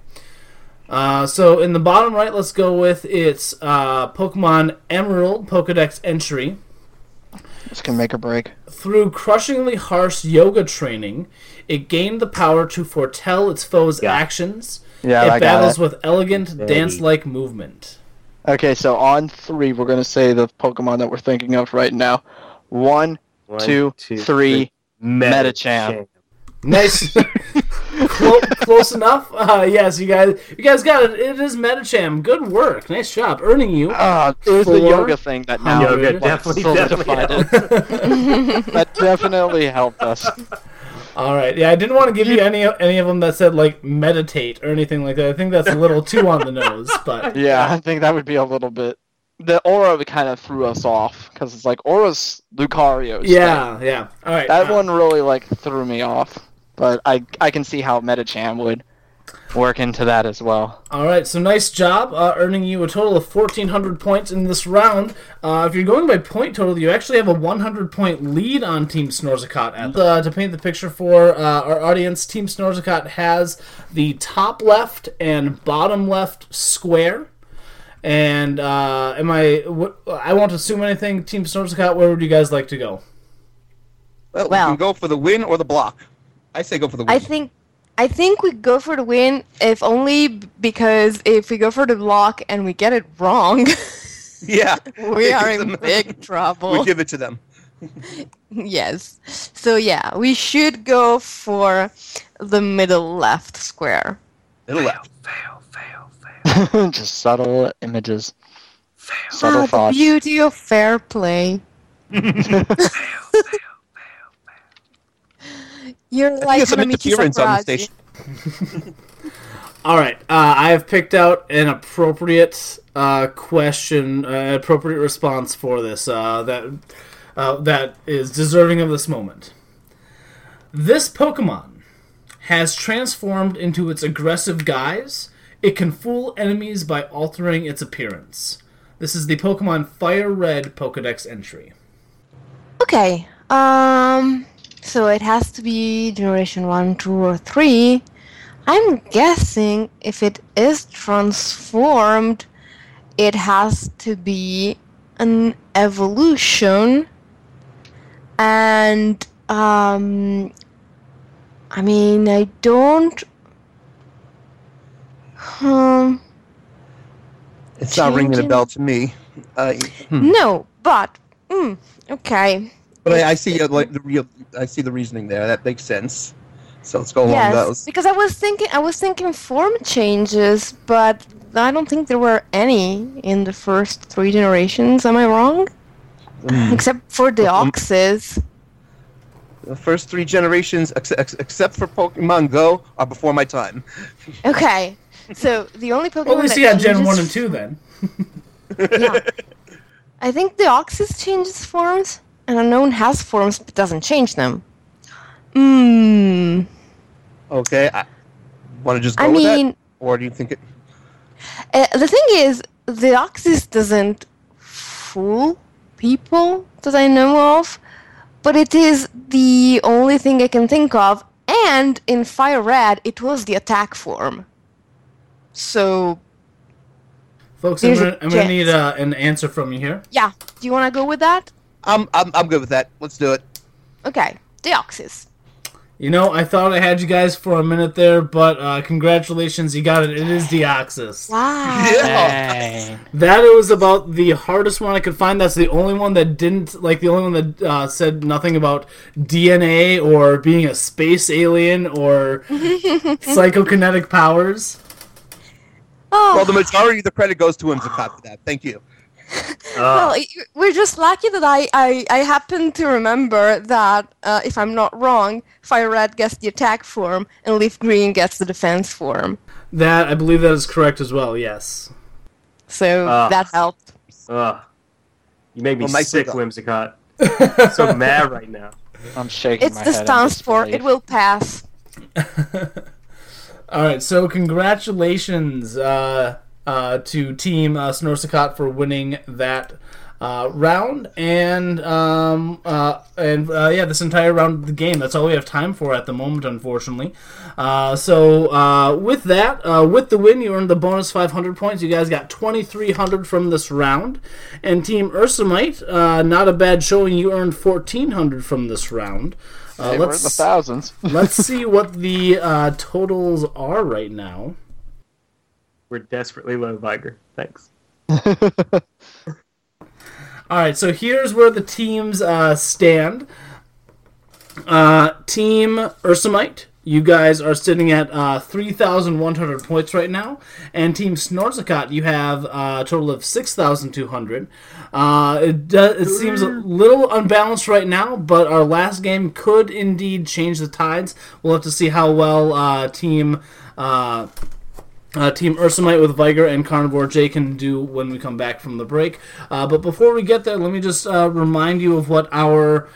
Uh, so in the bottom right, let's go with its uh, Pokemon Emerald Pokedex entry. This can make or break. Through crushingly harsh yoga training, it gained the power to foretell its foes' actions. Yeah, it I got battles it. with elegant, Steady. dance-like movement. Okay, so on three, we're gonna say the Pokemon that we're thinking of right now. One, One, two, two, three. three. Medicham. Nice, Clo- close enough. Uh, yes, you guys, you guys got it. It is Medicham. Good work. Nice job, earning you. Ah, it was the yoga thing that now hundred definitely- solidified it. that definitely helped us. All right. Yeah, I didn't want to give you any any of them that said like meditate or anything like that. I think that's a little too on the nose, but Yeah, I think that would be a little bit. The aura kind of threw us off because it's like aura's Lucario's. yeah, yeah. All right. That uh, one really like threw me off, but I I can see how Medicham would work into that as well. All right. So nice job, uh, earning you a total of fourteen hundred points in this round. Uh, if you're going by point total, you actually have a one hundred point lead on Team Snorzicott. At, uh, to paint the picture for uh, our audience, Team Snorzicott has the top left and bottom left square. And uh, am I? What, I won't assume anything. Team Snorzicott, where would you guys like to go? Well, Well- we can go for the win or the block. I say go for the win. I think I think we go for the win, if only because if we go for the block and we get it wrong, yeah, we are in big trouble. we give it to them. yes. So yeah, we should go for the middle left square. Middle left. Fail, fail, fail. Just subtle images, subtle Ah, the beauty of fair play. You're I like think it's some Hanamichi interference on the station. All right, uh, I have picked out an appropriate uh, question, uh, appropriate response for this uh, that uh, that is deserving of this moment. This Pokemon has transformed into its aggressive guise. It can fool enemies by altering its appearance. This is the Pokemon Fire Red Pokedex entry. Okay. Um. So it has to be generation one, two, or three. I'm guessing if it is transformed, it has to be an evolution. And, um, I mean, I don't. Um, It's not ringing a bell to me. Uh, hmm. No, but. Mm, okay. But I, I see uh, like the real. I see the reasoning there. That makes sense. So let's go along yes, those. because I was thinking I was thinking form changes, but I don't think there were any in the first three generations. Am I wrong? Mm. Except for Deoxys. The first three generations, ex- ex- except for Pokemon Go, are before my time. Okay, so the only Pokemon Well, at least that you Gen 1 and 2 then. yeah. I think Deoxys changes forms, and Unown has forms but doesn't change them. Hmm. Okay, I want to just go I with mean- that, or do you think it? Uh, the thing is, the Oxys doesn't fool people that I know of, but it is the only thing I can think of. And in Fire Red, it was the attack form. So, Folks, I'm gonna, I'm gonna chance. need uh, an answer from you here. yeah. Do you want to go with that? I'm, I'm I'm good with that. Let's do it. Okay, Deoxys. You know, I thought I had you guys for a minute there, but uh, congratulations, you got it. It is Deoxys. Wow. Hey. That was about the hardest one I could find. That's the only one that didn't, like, the only one that uh, said nothing about DNA or being a space alien or psychokinetic powers. Oh. Well, the majority of the credit goes to Whimsicott for that. Thank you. Well, we're just lucky that I, I, I happen to remember that, uh, if I'm not wrong, Fire Red gets the attack form and Leaf Green gets the defense form. That, I believe that is correct as well, yes. So Ah. that helped. Ugh. You make me Well, Mike, sick, look Whimsicott. so mad right now. I'm shaking It's my the stance for it will pass. All right, so congratulations uh, uh, to Team uh, Snorzicott for winning that uh, round, and um, uh, and uh, yeah, this entire round of the game. That's all we have time for at the moment, unfortunately. Uh, so uh, with that, uh, with the win, you earned the bonus 500 points. You guys got 2,300 from this round, and Team Ursamite, uh, not a bad showing. You earned 1,400 from this round. Uh, in the thousands. let's see what the uh, totals are right now. We're desperately low, Viger. Thanks. All right, so here's where the teams uh, stand. Uh, Team Ursamite, you guys are sitting at uh, 3,100 points right now. And Team Snorzicott, you have uh, a total of 6,200. Uh, it, do- it seems a little unbalanced right now, but our last game could indeed change the tides. We'll have to see how well uh, Team. Uh, Team Ursamite with Viger and Carnivore J can do when we come back from the break. Uh, but before we get there, let me just uh, remind you of what our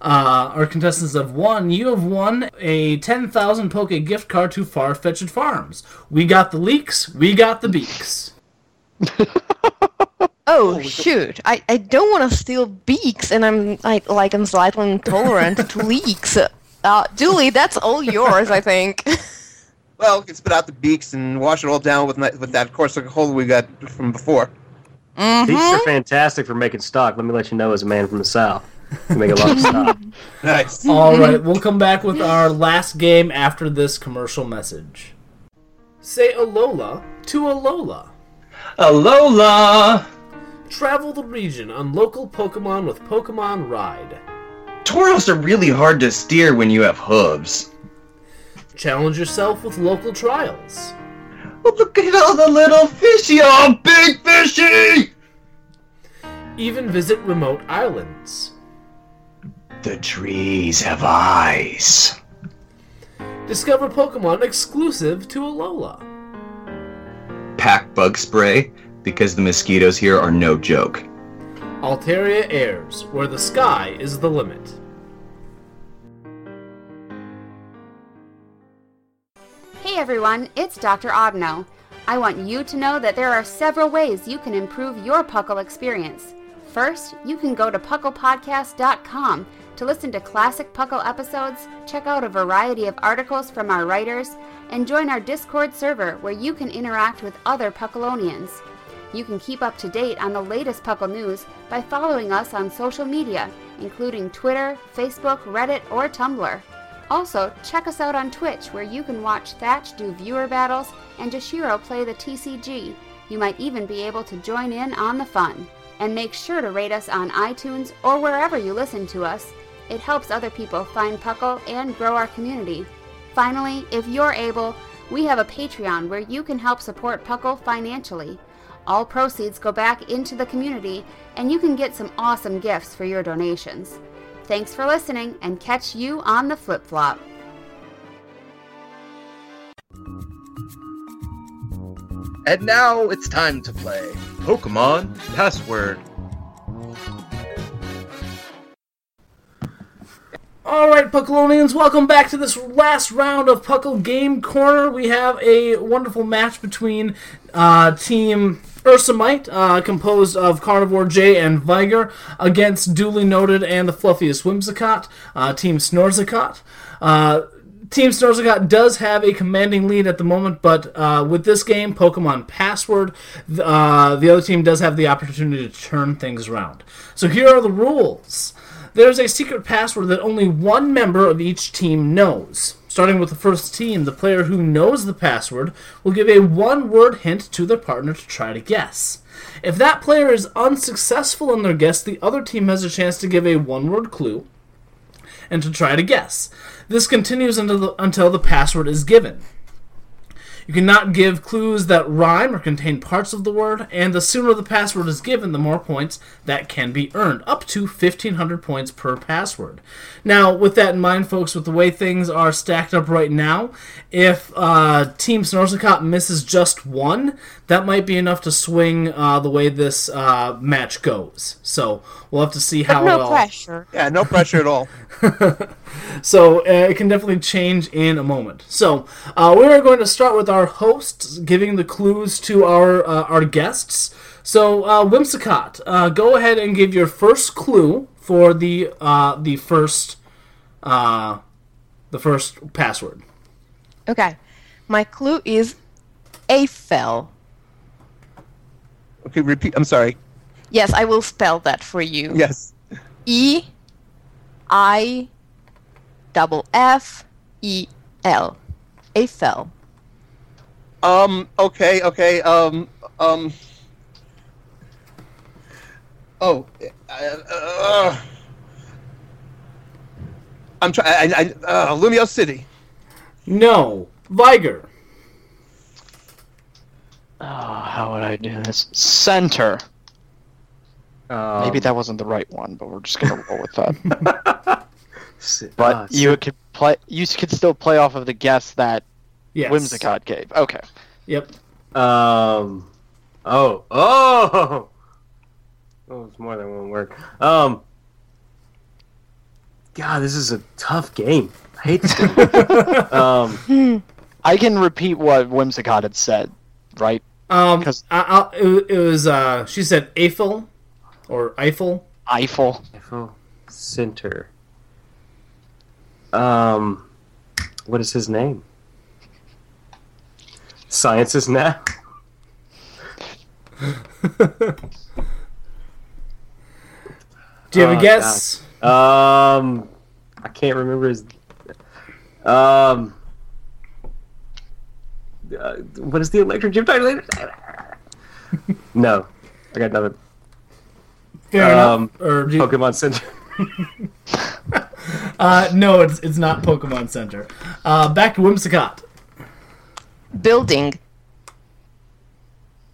uh, our contestants have won. You have won a 10,000 Poke gift card to Far-Fetched Farms. We got the leaks, we got the beaks. Oh shoot! I, I don't want to steal beaks, and I'm I, like I'm slightly intolerant to leeks. Uh, Julie, that's all yours, I think. Well, we can spit out the beaks and wash it all down with ni- with that Corsica hole we got from before. Mm-hmm. Beaks are fantastic for making stock. Let me let you know as a man from the South. You make a lot of stock. Nice. All right, we'll come back with our last game after this commercial message. Say Alola to Alola. Alola! Travel the region on local Pokemon with Pokemon Ride. Tauros are really hard to steer when you have hooves. Challenge yourself with local trials. Oh, look at all the little fishy! Oh, big fishy! Even visit remote islands. The trees have eyes. Discover Pokemon exclusive to Alola. Pack bug spray, because the mosquitoes here are no joke. Altaria Airs, where the sky is the limit. Everyone, it's Dr. Ogno. I want you to know that there are several ways you can improve your Puckle experience. First, you can go to pucklepodcast.com to listen to classic Puckle episodes, check out a variety of articles from our writers, and join our Discord server where you can interact with other Puckalonians. You can keep up to date on the latest Puckle news by following us on social media, including Twitter, Facebook, Reddit, or Tumblr. Also, check us out on Twitch where you can watch Thatch do viewer battles and Jashiro play the TCG. You might even be able to join in on the fun. And make sure to rate us on iTunes or wherever you listen to us. It helps other people find Puckle and grow our community. Finally, if you're able, we have a Patreon where you can help support Puckle financially. All proceeds go back into the community, and you can get some awesome gifts for your donations. Thanks for listening, and catch you on the flip flop. And now it's time to play Pokemon Password. Alright, Puckalonians, welcome back to this last round of Puckle Game Corner. We have a wonderful match between uh, Team Ursamite, uh, composed of Carnivore J and Viger, against Duly Noted and the Fluffiest Whimsicott, uh, Team Snorzicott. Uh, Team Snorzicott does have a commanding lead at the moment, but uh, with this game, Pokemon Password, uh, the other team does have the opportunity to turn things around. So here are the rules. There's a secret password that only one member of each team knows. Starting with the first team, the player who knows the password will give a one word hint to their partner to try to guess. If that player is unsuccessful in their guess, the other team has a chance to give a one word clue and to try to guess. This continues until the, until the password is given. You cannot give clues that rhyme or contain parts of the word, and the sooner the password is given, the more points that can be earned, up to 1500 points per password. Now, with that in mind, folks, with the way things are stacked up right now, if uh, Team Snorzicott misses just one, that might be enough to swing uh, the way this uh, match goes. So we'll have to see how no it all. pressure. Yeah, no pressure at all. so uh, it can definitely change in a moment. So uh, we are going to start with our hosts giving the clues to our uh, our guests. So uh, Whimsicott, uh, go ahead and give your first clue for the uh, the first uh, the first password. Okay. My clue is Eiffel. Okay, repeat. I'm sorry. Yes, I will spell that for you. Yes. E I double F E L. Eiffel. Um. Okay. Okay. Um. Um. Oh. Uh, uh, I'm trying. I, I, uh, Lumiose City. No, Viger. Oh, how would I do this? Center. Maybe that wasn't the right one, but we're just gonna roll with that. but uh, you could play. You could still play off of the guess that Yes. Whimsicott gave. Okay. Yep. Um. Oh. Oh. Oh, it's more than one word. Um. God, this is a tough game. I hate this game. um. I can repeat what Whimsicott had said, right? Um, because I, I, it, it was uh, she said Eiffel or Eiffel. Eiffel. Eiffel Center. Um. What is his name? Science is now. Do you have a Oh, guess? God. Um, I can't remember his. Um, uh, what is the electric gym title? no, I got nothing. Fair um, enough. Or do you- Pokemon Center. Uh, no, it's it's not Pokemon Center. Uh, back to Whimsicott. Building.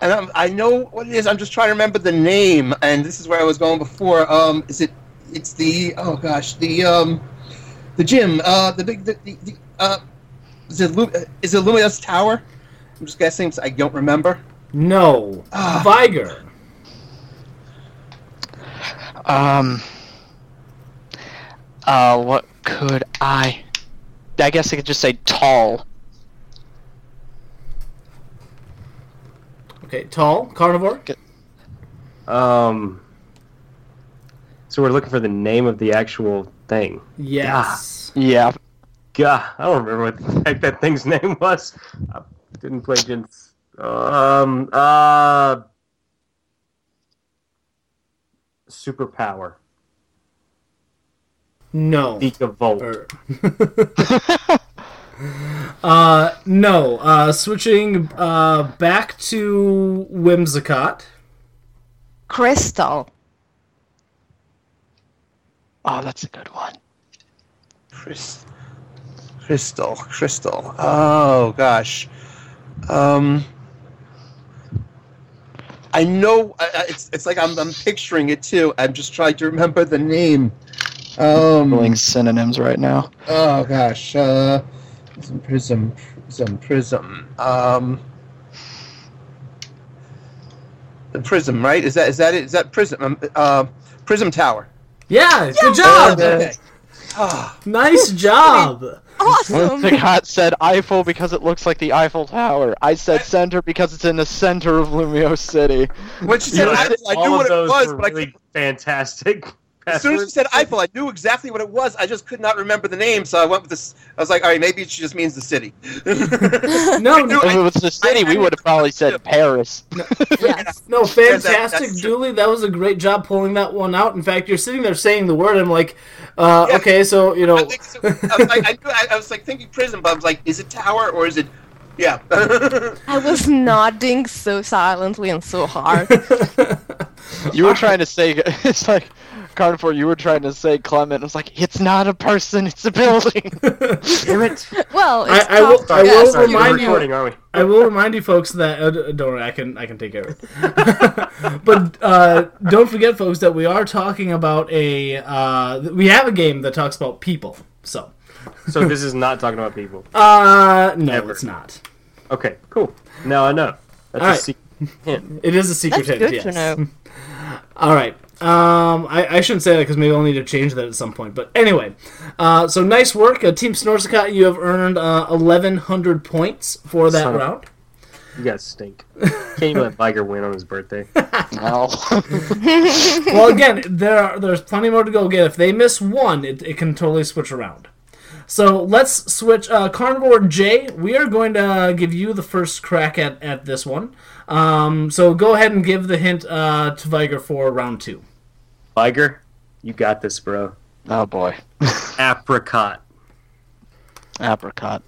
And I'm, I know what it is. I'm just trying to remember the name, and this is where I was going before. Um, is it? It's the oh gosh, the um, the gym. Uh, the big the, the, the uh, is it Lu- is it Luminous Tower? I'm just guessing. 'cause I don't remember. No, Viger. Um. Uh, what could I? I guess I could just say tall. Okay, tall carnivore. Um. So we're looking for the name of the actual thing. Yes. Yeah. God, I don't remember what the heck that thing's name was. I didn't play Gens. Um. Uh. superpower. No. Volt. uh, no. Uh, switching uh, back to Whimsicott. Crystal. Oh, that's a good one. Chris, crystal, crystal. Oh gosh. Um, I know I, I- it's it's like I'm I'm picturing it too. I'm just trying to remember the name. Um, Pulling synonyms right now. Oh gosh. Uh, prism, prism, prism, prism. Um, the prism, right? Is that is that it? Is that prism? Um, uh, prism tower. Yeah, yeah. good job. Okay. nice job. Awesome. Scott said Eiffel because it looks like the Eiffel Tower. I said center because it's in the center of Lumiose City. When she said Eiffel, I All knew of what it those was, were but I really fantastic. As soon as you said Eiffel, I knew exactly what it was. I just could not remember the name, so I went with this. I was like, all right, maybe it just means the city. no, no. If it was the city, we would have probably said Paris. No, Yes, that- fantastic, that's true. Dooley. That was a great job pulling that one out. In fact, you're sitting there saying the word. I'm like, uh, okay, so you know, I, was like, I, knew, I, I was like thinking prison, but I was like, is it tower or is it? Yeah. I was nodding so silently and so hard. You were trying to say it's like Carnivore. You were trying to say Clemont. It was like it's not a person, it's a building. Damn it. Well, I, it's I will. tough I to will remind recording, you. aren't we? I will remind you, folks, that uh, don't worry, I can I can take care of it. but uh, don't forget, folks, that we are talking about a. Uh, we have a game that talks about people. So, So this is not talking about people. uh, no, it's not. Okay, cool. Now I know. That's All a right. secret hint. It is a secret That's hint. good to yes. know. All right. Um, I, I shouldn't say that because maybe I'll need to change that at some point. But anyway, uh, so nice work, uh, Team Snorzicott. You have earned uh, eleven hundred points for that Son of- round. You guys stink. Can't even let Viger win on his birthday. no. well, again, there are, there's plenty more to go get. If they miss one, it, it can totally switch around. So let's switch. Uh, Carnivore J, we are going to give you the first crack at, at this one. Um, so go ahead and give the hint uh, to Viger for round two. Viger, you got this, bro. Oh boy. Apricot. Apricot.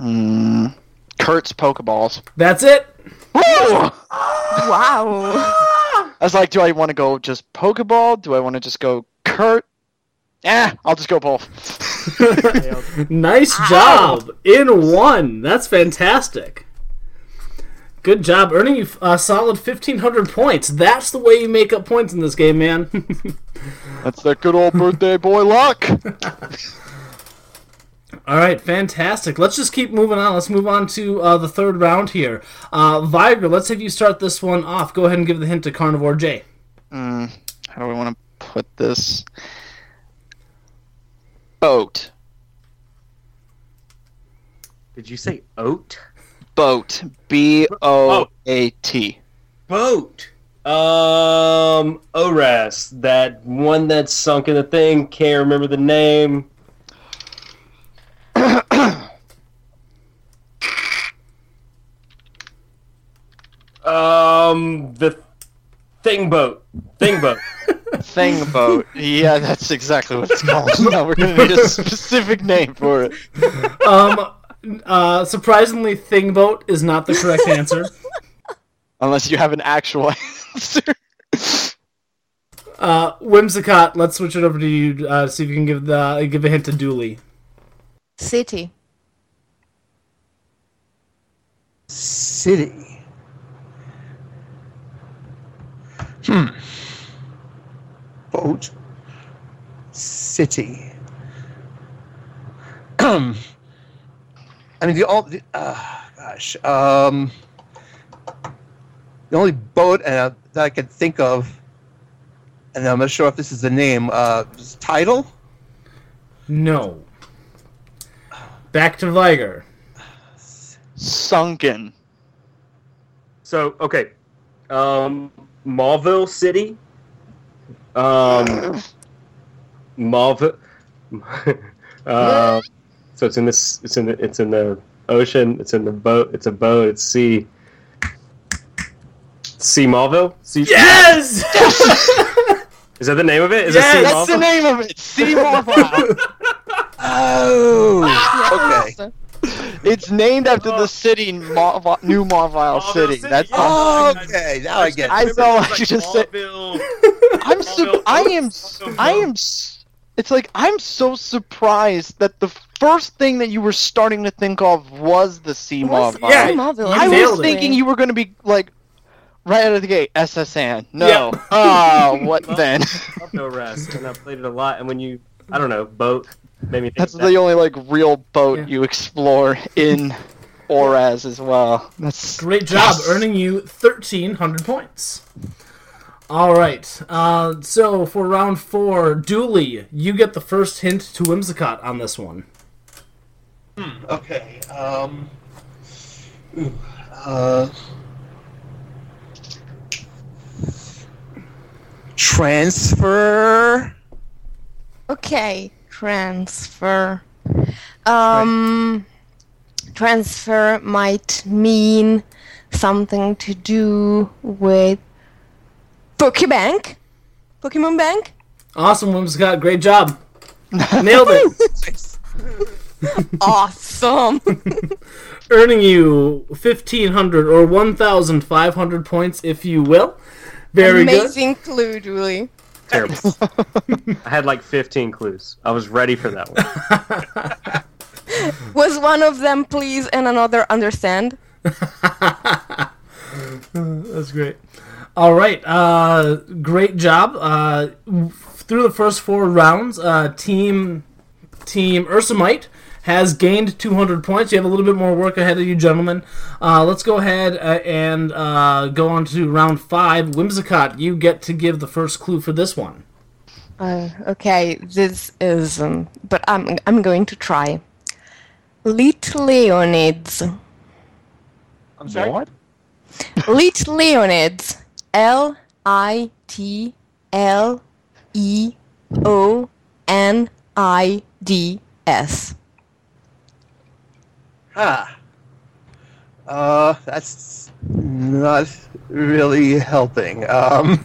Mm, Kurt's Pokeballs. That's it. Woo! Wow. I was like, do I want to go just Pokeball? Do I want to just go Kurt? Eh, I'll just go both. Nice job in one. That's fantastic. Good job, earning you a solid fifteen hundred points. That's the way you make up points in this game, man. That's that good old birthday boy luck. All right, fantastic. Let's just keep moving on. Let's move on to uh, the third round here. Uh, Viger, let's have you start this one off. Go ahead and give the hint to Carnivore J. Mm, how do we want to put this? Boat. Did you say oat? Boat. B O A T. Boat. Um, Oras, that one that's sunk in the thing. Can't remember the name. um, the thing boat. Thing boat. Thing boat. Yeah, that's exactly what it's called. now we're gonna need a specific name for it. Um, uh, surprisingly, Thingboat is not the correct answer. Unless you have an actual answer. Uh, Whimsicott, let's switch it over to you. Uh, see if you can give the give a hint to Dooley. City. City. Hmm. Boat. City. I mean, the all. The, uh, gosh. Um. The only boat uh, that I can think of, and I'm not sure if this is the name. Uh, is Tidal. No. Back to Viger. Sunken. So okay, um, Mauville City. Um, Mauville. uh, so it's in this. It's in the. It's in the ocean. It's in the boat. It's a boat. It's sea. Sea Mauville? Sea- Yes! Is that the name of it? Is Yes! it Sea That's the name of it. Seymour Wow. Oh, okay. It's named after the city, Mar- New Mauville City. That's Oh, okay. Now I get I it. know. I just said. I'm su- I am. s- I am. S- It's like I'm so surprised that the first thing that you were starting to think of was the sea Was- Mauville. yeah, Mauville, I was it. thinking you were going to be like right out of the gate S.S. Anne. No. Yeah. Oh, what then? Love No Rest, and I played it a lot. And when you, I don't know, boat made me think. That's of that. the only like real boat you explore in ORAS as well. That's Great job, Yes. earning you 1,300 points. All right. Uh, so for round four, Dooley, you get the first hint to Whimsicott on this one. Okay. Um. ooh, Uh. Transfer. Okay, transfer. Um, transfer might mean something to do with Pokebank. Pokemon Bank. Awesome, Whimsicott. Great job. Nailed it. awesome. earning you 1,500 or 1,500 points, if you will. Very good. Amazing clue, Julie. Terrible. I had like 15 clues. I was ready for that one. Was one of them please and another understand? That's great. All right, uh, great job. Uh, through the first four rounds, uh, team Team Ursamite has gained 200 points. You have a little bit more work ahead of you, gentlemen. Uh, let's go ahead uh, and uh, go on to round five. Whimsicott, you get to give the first clue for this one. Uh, okay, this is, um, but I'm I'm going to try. Lit Leonids. I'm sorry. What? Lit Leonids. L I T L E O N I D S. Ah. Uh, that's not really helping. Um.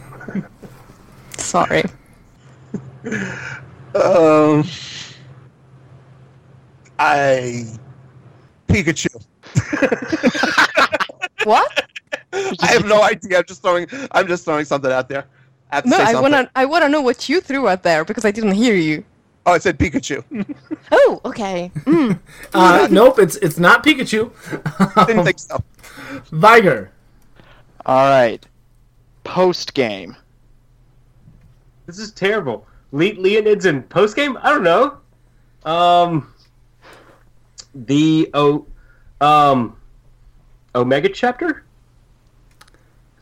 Sorry. Um. I. Pikachu. What? I have no idea. I'm just throwing. I'm just throwing something out there. I No, I wanna I wanna know what you threw out there because I didn't hear you. Oh, it said Pikachu. Oh, okay. Mm. Uh, nope, it's it's not Pikachu. Didn't think so. Viger. All right. Post game. This is terrible. Le- Leonids in post game? I don't know. Um, the o, um, Omega chapter.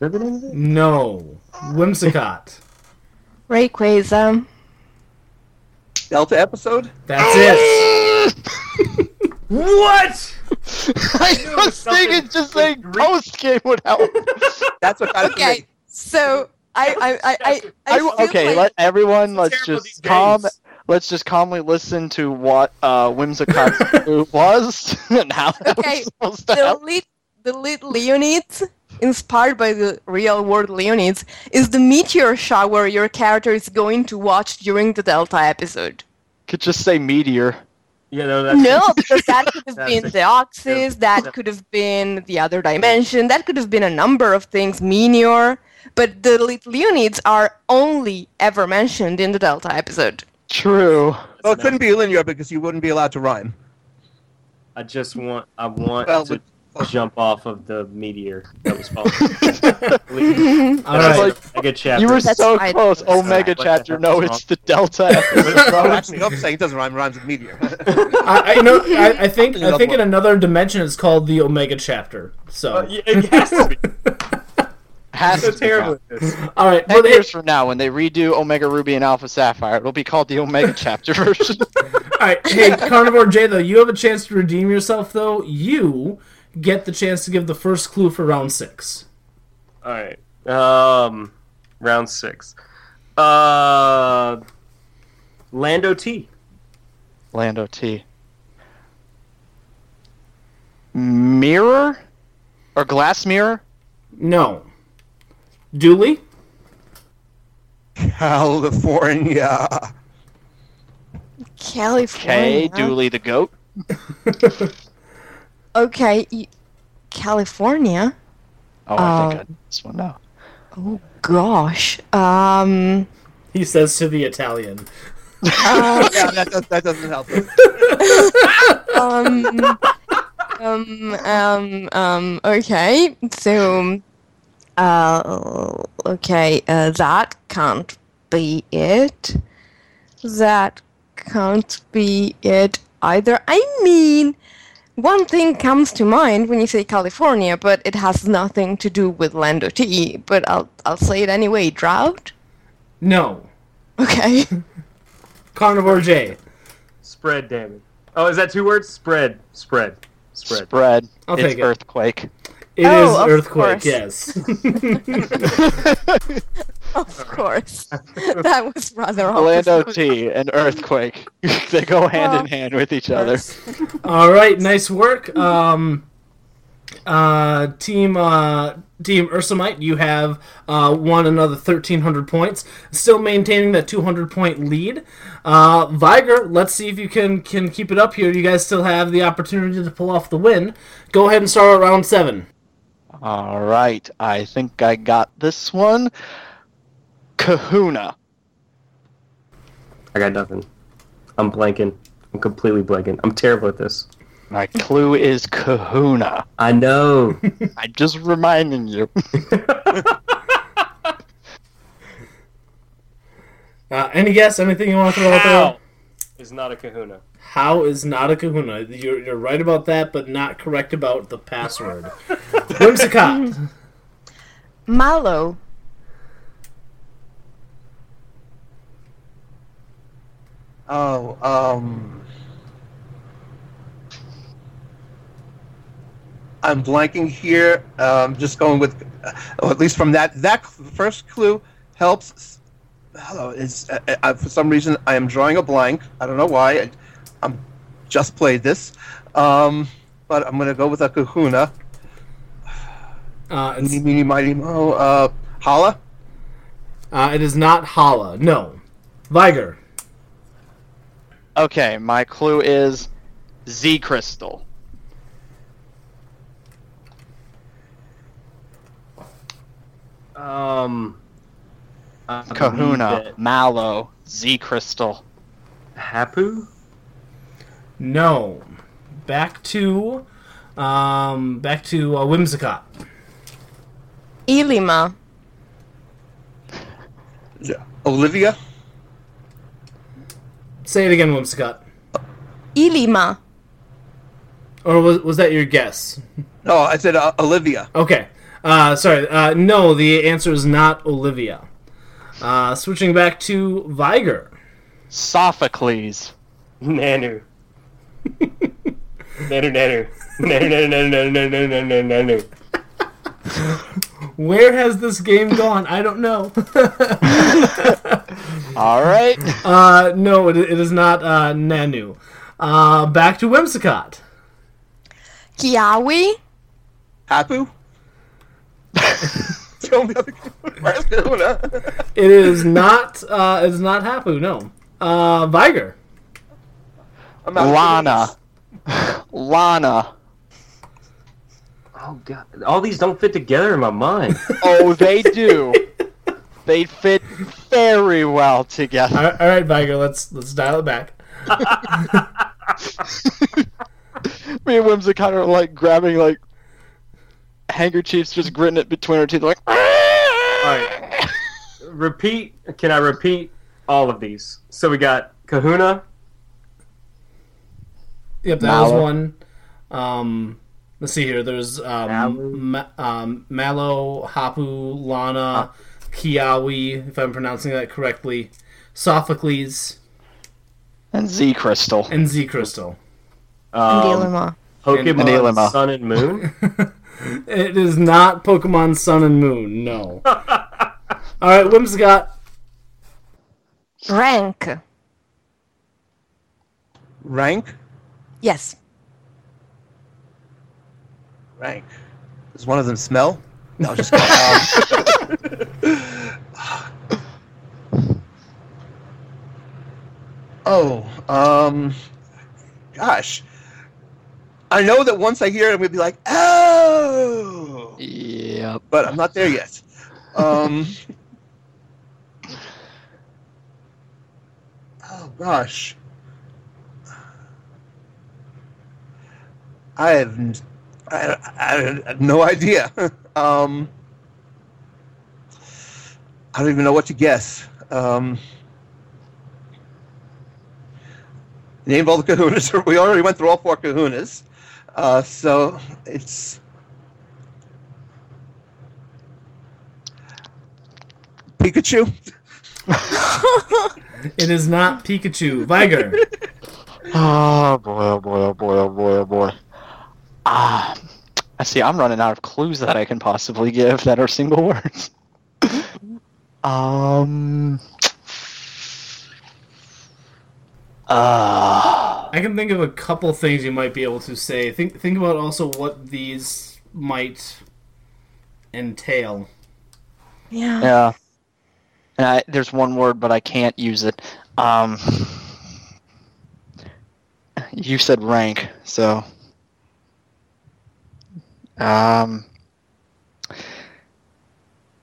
Is that the name? No. Whimsicott. Rayquaza. Delta episode. That's it. What? I was thinking just saying post game would help. That's what got it Okay, so I I I I, I I, okay, like- let everyone let's just calm. games. Let's just calmly listen to what uh, Whimsicott's clue was and how it Okay, was supposed to the help. lead the lead Leonids, inspired by the real world Leonids, is the meteor shower your character is going to watch during the Delta episode. Could just say meteor. Yeah, no, that's No, because that could have been Deoxys, that could have been the other dimension, that could have been a number of things, Meteor. But the Leonids are only ever mentioned in the Delta episode. True. Well, it couldn't be linear because you wouldn't be allowed to rhyme. I just want. I want Well, to with- jump off of the meteor that was falling. All right. Mega chapter. You were That's so fine. close. Omega What chapter. No, is it's the Delta actually, I'm saying it doesn't rhyme. Rhymes with meteor. I, I know. I, I think I think in another dimension it's called the Omega chapter. So. Uh, yeah, it has to be. Has so to be terrible. this. All right. Ten Well, hey, years from now, when they redo Omega Ruby and Alpha Sapphire, it'll be called the Omega chapter version. all right. Hey, Carnivore J, though, you have a chance to redeem yourself. Though you get the chance to give the first clue for round six. All right. Um, round six. Uh, Lando T. Lando T. Mirror or glass mirror? No. Dooley? California. California. Okay, Dooley the goat. Okay, y- California. Oh, I think Um, I know this one now. Oh gosh. Um. He says to the Italian. Uh, yeah, that, does, that doesn't help. um, um, um, um, okay, so, uh, okay, uh, that can't be it. That can't be it either. I mean, one thing comes to mind when you say California, but it has nothing to do with Lando T, but I'll, I'll say it anyway. Drought? No. Okay. Carnivore J. Spread damage. Oh, is that two words? Spread. Spread. Spread. Spread. I'll it's take it. earthquake. It is Oh, of Earthquake, course. yes. Of course. that was rather Orlando obvious. T and earthquake. they go hand in hand with each other. All right, nice work. Um, uh, team uh, Team Ursamite, you have uh, won another 1,300 points, still maintaining that 200 point lead. Uh, Viger, let's see if you can, can keep it up here. You guys still have the opportunity to pull off the win. Go ahead and start at round seven. All right, I think I got this one. Kahuna. I got nothing. I'm blanking. I'm completely blanking. I'm terrible at this. My clue is Kahuna. I know. I'm just reminding you. Uh, any guess? Anything you want to throw out there? Hau is not a kahuna. Hau is not a kahuna? You're, you're right about that, but not correct about the password. Whimsicott. Mallow. Oh, um. I'm blanking here. Um, just going with, uh, at least from that that first clue helps. Hello, is uh, uh, for some reason I am drawing a blank. I don't know why. I, I'm just played this, um, but I'm gonna go with a Kahuna. Uh, it's, Meeny, meeny, mighty, mo. Uh, Hala. uh, it is not Hala. No. Viger. Okay, my clue is Z Crystal. Um. I believe Kahuna, Mallow, Z Crystal. Hapu? No. Back to, um, back to uh, Whimsicott. Ilima. Olivia. Say it again, Whimsicott. Ilima. Or was, was that your guess? No, I said uh, Olivia. Okay. Uh, sorry. Uh, no, the answer is not Olivia. Uh, switching back to Viger. Sophocles. Nanu. Nanu, nanu. Nanu, nanu, nanu, nanu, nanu, nanu, nanu. Where has this game gone? I don't know. All right. Uh, no, it, it is not uh, Nanu. Uh, back to Whimsicott. Kiawe. Hapu. Show me other It is not. Uh, it is not Hapu. No. Uh, Viger. I'm out of Lana. Lana. Oh god, all these don't fit together in my mind. Oh, they do. they fit very well together. All right, all right, Viger. Let's let's dial it back. Me and Whimsicott are kind of like grabbing like handkerchiefs, just gritting it between our teeth, like. Alright. Repeat. Can I repeat all of these? So we got Kahuna. Yep, that Mallow. was one. Um, let's see here. There's um, Ma- um, Mallow, Hapu, Lana, Kiawe, if I'm pronouncing that correctly, Sophocles, And Z Crystal. and Z Crystal. And Um, Ilima. Pokemon Ilima. Sun and Moon. It is not Pokemon Sun and Moon. No. All right, Whimsicott. Rank. Rank. Yes. Rank. Does one of them smell? No, just kidding. Um, oh, um, gosh. I know that once I hear it, I'm gonna be like, oh. yeah. But I'm not there yet. Um. oh gosh. I have, n- I, I have no idea. um. I don't even know what to guess. Um. Name all the kahunas. We already went through all four kahunas. Uh, so it's Pikachu. It is not Pikachu. Viger. Oh boy, oh boy, oh boy, oh boy, oh boy. Ah, I see. I'm running out of clues that I can possibly give that are single words. um. Uh, I can think of a couple things you might be able to say. Think think about also what these might entail. Yeah. yeah. And I, there's one word, but I can't use it. Um. You said rank, so. Um.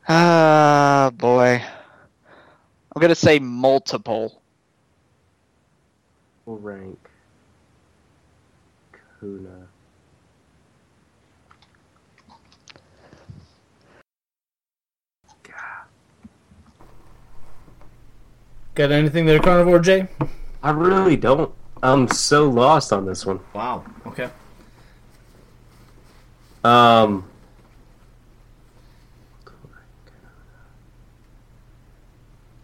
Ah, boy. I'm gonna say multiple. Full rank. Kahuna. Got anything there, Carnivore J? I really don't. I'm so lost on this one. Wow. Okay. Um.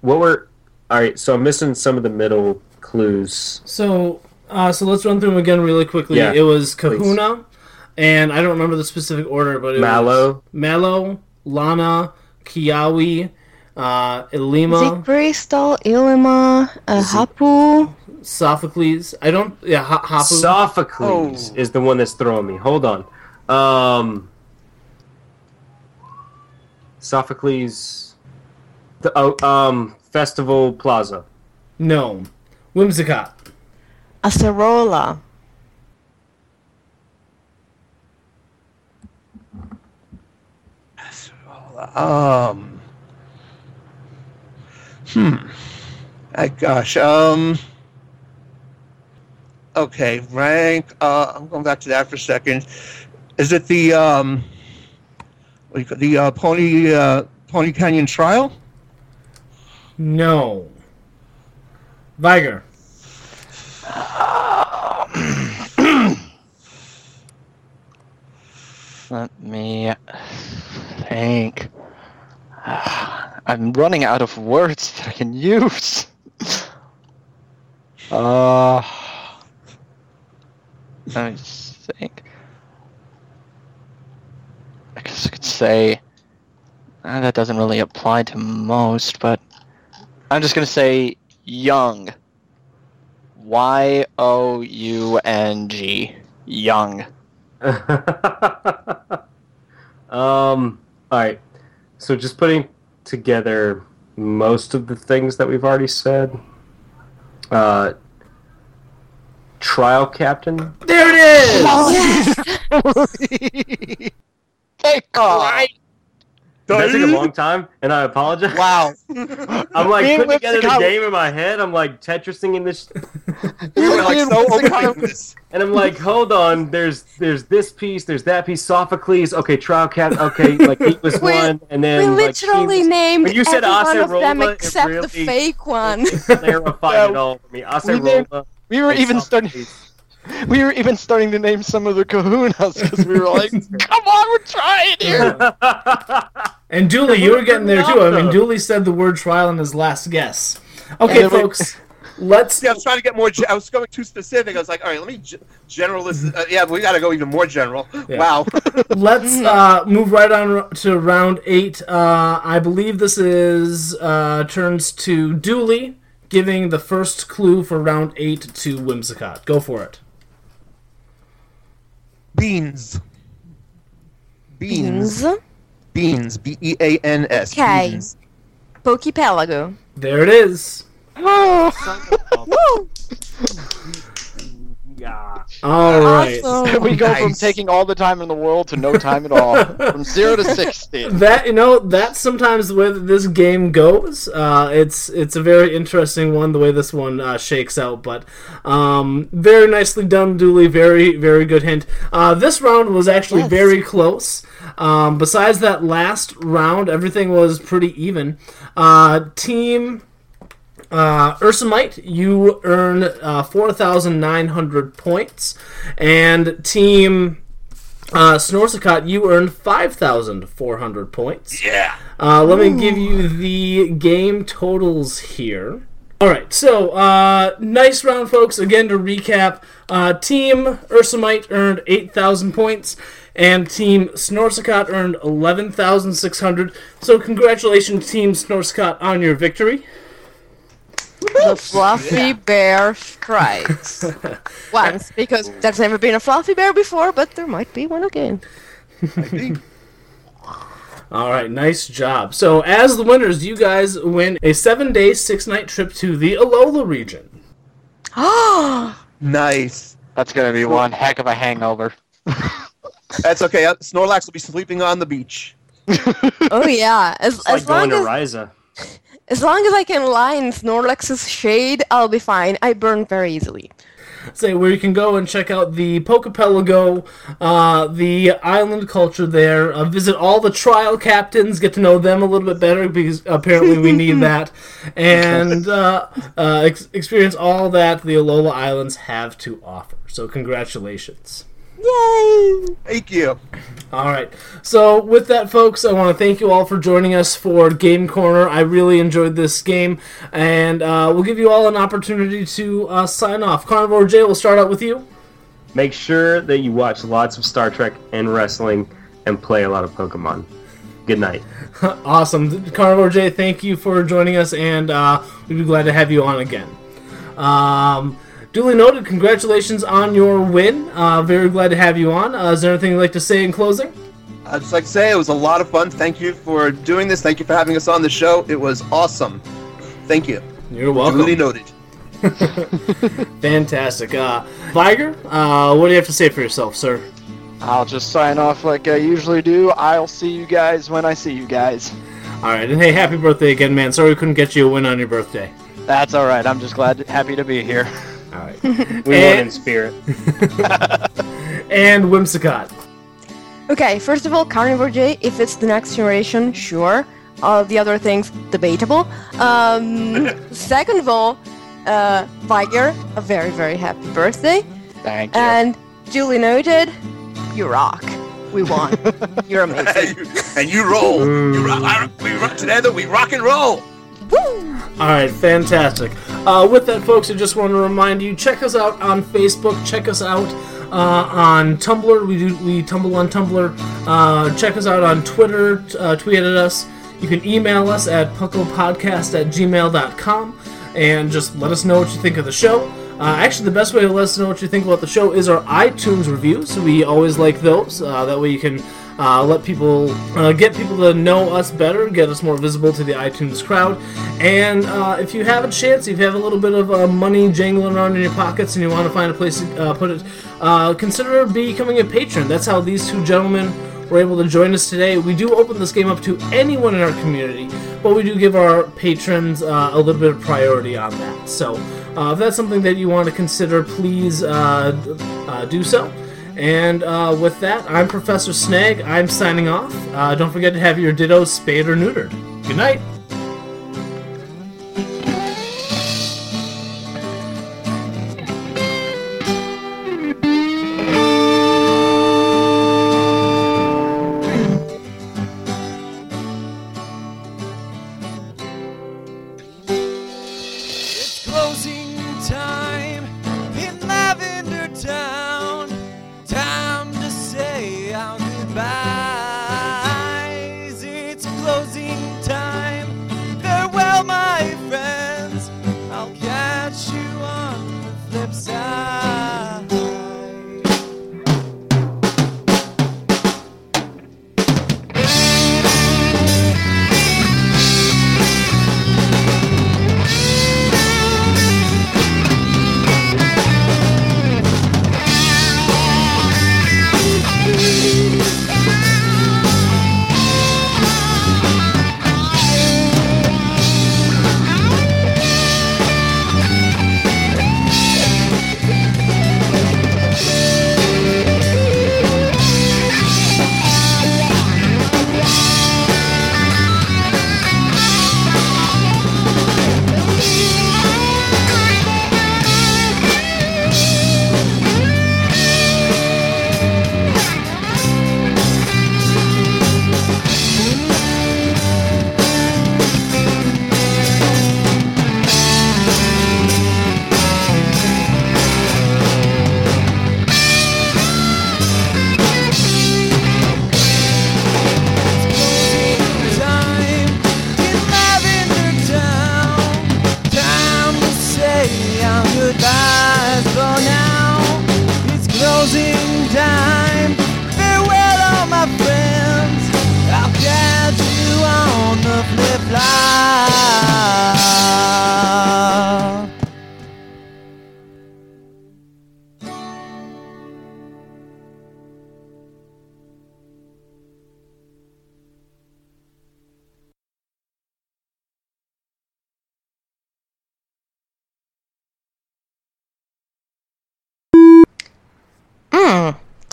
What were? All right, so I'm missing some of the middle clues. So, uh, so let's run through them again really quickly. Yeah, it was please. Kahuna, and I don't remember the specific order, but it Mallow. was Mallow, Lana, Kiawe, uh, Ilima, Z Crystal, Ilima, uh, Hapu. Sophocles. I don't. Yeah, ha- Hapu. Sophocles is the one that's throwing me. Hold on. Um. Sophocles. The oh, um Festival Plaza. no, Whimsicott. Acerola. Um. Hmm. Uh, gosh. Um. Okay, rank. Uh, I'm going back to that for a second. Is it the um? What do you call the uh, Pony uh, Poni Canyon Trial? No. Viger. Let me think. I'm running out of words that I can use. Uh, let me just think. I guess I could say uh, that doesn't really apply to most, but I'm just gonna say young. Y O U N G. Young. Um. All right. So just putting together most of the things that we've already said. Uh. Trial captain. There it is. Thank God. Did that took a long time? And I apologize. Wow. I'm like Me and putting together the Whipsic- game in my head. I'm like Tetrising in this, You were like so overthinking and I'm like, hold on. There's there's this piece. There's that piece. Sophocles. Okay, trial cat. Okay, like he was We- one, and We then like, he literally was- named when you said every one of them Acerola, it except the fake one. clarified it all for me. named- Acerola. We were even starting. Sophocles. We were even starting to name some of the kahunas because we were like, "Come on, we're trying here." And Dooley, you were getting there too. I mean, Dooley said the word trial in his last guess. Okay, then we- folks, let's. See, I was trying to get more. ge- I was going too specific. I was like, all right, let me g- general. Uh, yeah, we got to go even more general. Yeah. Wow. Let's uh, move right on to round eight. Uh, I believe this is uh, turns to Dooley, giving the first clue for round eight to Whimsicott. Go for it. Beans. Beans. Beans. Beans. B E A N S. Okay. Beans. Pokepelago. There it is. Oh. Woo! Yeah. All right. we go from taking all the time in the world to no time at all. from zero to sixty. That you know, that's sometimes the way that this game goes. Uh, it's it's a very interesting one the way this one uh, shakes out, but um, very nicely done, Dooley. Very very good hint. Uh, this round was actually very close. Um, besides that last round, everything was pretty even. Uh, team uh, Ursamite, you earn uh, 4,900 points. And Team uh, Snorzicott, you earn 5,400 points. Yeah. Uh, let me give you the game totals here. All right, so uh, nice round, folks. Again, to recap, uh, Team Ursamite earned 8,000 points, and Team Snorzicott earned 11,600. So, congratulations, Team Snorzicott, on your victory. The fluffy bear strikes. Once, because there's never been a fluffy bear before, but there might be one again. All right, nice job. So, as the winners, you guys win a seven day, six night trip to the Alola region. Oh Nice. That's gonna be one heck of a hangover. That's okay. uh, Snorlax will be sleeping on the beach. oh yeah, as, It's like long going to as Ryza. As long as I can lie in Snorlax's shade, I'll be fine. I burn very easily. Say where you can go and check out the Pokepelago, uh, the island culture there. Uh, visit all the trial captains, get to know them a little bit better because apparently we need that, and uh, uh, ex- experience all that the Alola Islands have to offer. So congratulations. Yay! Thank you. All right. So, with that, folks, I want to thank you all for joining us for Game Corner. I really enjoyed this game, and uh, we'll give you all an opportunity to uh, sign off. Carnivore J, we'll start out with you. Make sure that you watch lots of Star Trek and wrestling and play a lot of Pokemon. Good night. awesome. Carnivore J, thank you for joining us, and uh, we'd be glad to have you on again. Um, duly noted. Congratulations on your win. Uh, very glad to have you on. Uh, is there anything you'd like to say in closing? I'd just like to say it was a lot of fun. Thank you for doing this. Thank you for having us on the show. It was awesome. Thank you. You're welcome. Duly noted. Fantastic. Uh, Viger, uh, what do you have to say for yourself, sir? I'll just sign off like I usually do. I'll see you guys when I see you guys. All right, and hey, happy birthday again, man. Sorry we couldn't get you a win on your birthday. That's all right. I'm just glad, happy to be here. All right. We won in spirit. And Whimsicott. Okay, first of all, Carnivore J, if it's the next generation, sure. All the other things, debatable. Um, second of all, uh, Viger, a very, very happy birthday. Thank you. And duly noted, you rock. We won. You're amazing. and you roll. You rock, we rock together. We rock and roll. All right, fantastic. Uh, with that, folks, I just want to remind you: check us out on Facebook. Check us out uh, on Tumblr. We do we tumble on Tumblr. Uh, check us out on Twitter. Uh, tweet at us. You can email us at pucklepodcast at gmail.com and just let us know what you think of the show. Uh, actually, the best way to let us know what you think about the show is our iTunes reviews. We always like those. Uh, that way, you can uh, let people uh, get people to know us better, get us more visible to the iTunes crowd. And uh, if you have a chance, if you have a little bit of uh, money jangling around in your pockets and you want to find a place to uh, put it, uh, consider becoming a patron. That's how these two gentlemen were able to join us today. We do open this game up to anyone in our community, but we do give our patrons a little bit of priority on that. So if that's something that you want to consider, please do so. And uh, with that, I'm Professor Snag. I'm signing off. Uh, don't forget to have your dittos spayed or neutered. Good night.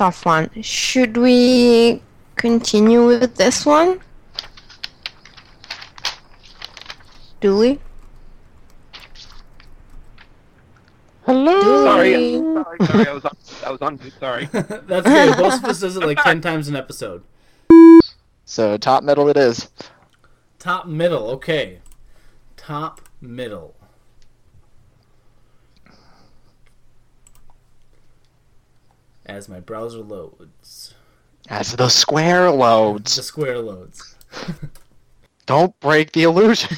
Tough one. Should we continue with this one? Do we? Hello. Sorry, sorry, sorry. I was on, I was on. Sorry. That's okay. Most of us does it like ten times an episode. So top middle it is. Top middle, okay. Top middle. As my browser loads. As the square loads. The square loads. Don't break the illusion.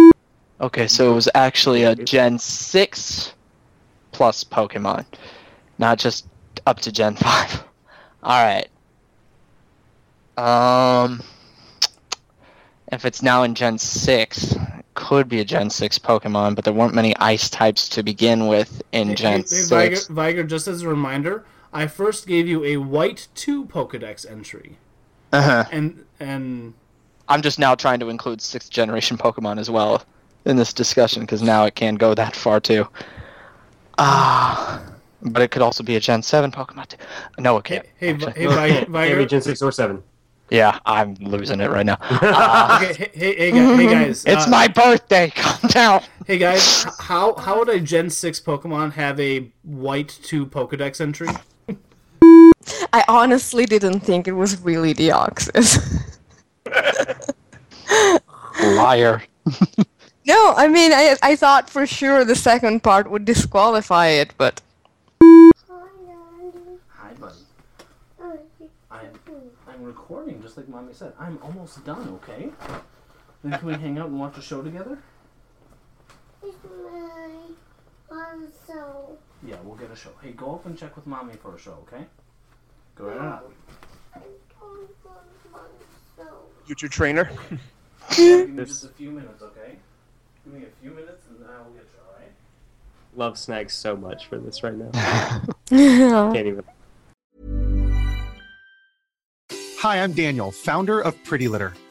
okay, so it was actually a Gen 6 plus Pokemon, not just up to Gen 5. Alright. Um, if it's now in Gen 6, it could be a Gen 6 Pokemon, but there weren't many ice types to begin with in Gen Hey, hey, 6. Viger, Viger, just as a reminder, I first gave you a white 2 Pokedex entry. Uh-huh. And and I'm just now trying to include sixth generation Pokemon as well in this discussion because now it can go that far too. Ah, but it could also be a Gen Seven Pokemon. Too. No, it can't. hey, actually. hey, Vi- Viger. Gen six or seven. Yeah, I'm losing it right now. Ah. okay, hey, hey, hey, guys, hey guys. It's uh, my birthday. Calm down. Hey guys, how how would a Gen 6 Pokemon have a white 2 Pokedex entry? I honestly didn't think it was really Deoxys. Liar. no, I mean, I, I thought for sure the second part would disqualify it, but. Hi, buddy. I'm, I'm recording, just like Mommy said. I'm almost done, okay? Then can we hang out and watch a show together? Yeah, we'll get a show. Hey, go up and check with Mommy for a show, okay? Go right on. Future trainer. Give me just a few minutes, okay? Give me a few minutes and then I will get you, alright? Love Snags so much for this right now. Can't even. Hi, I'm Daniel, founder of Pretty Litter.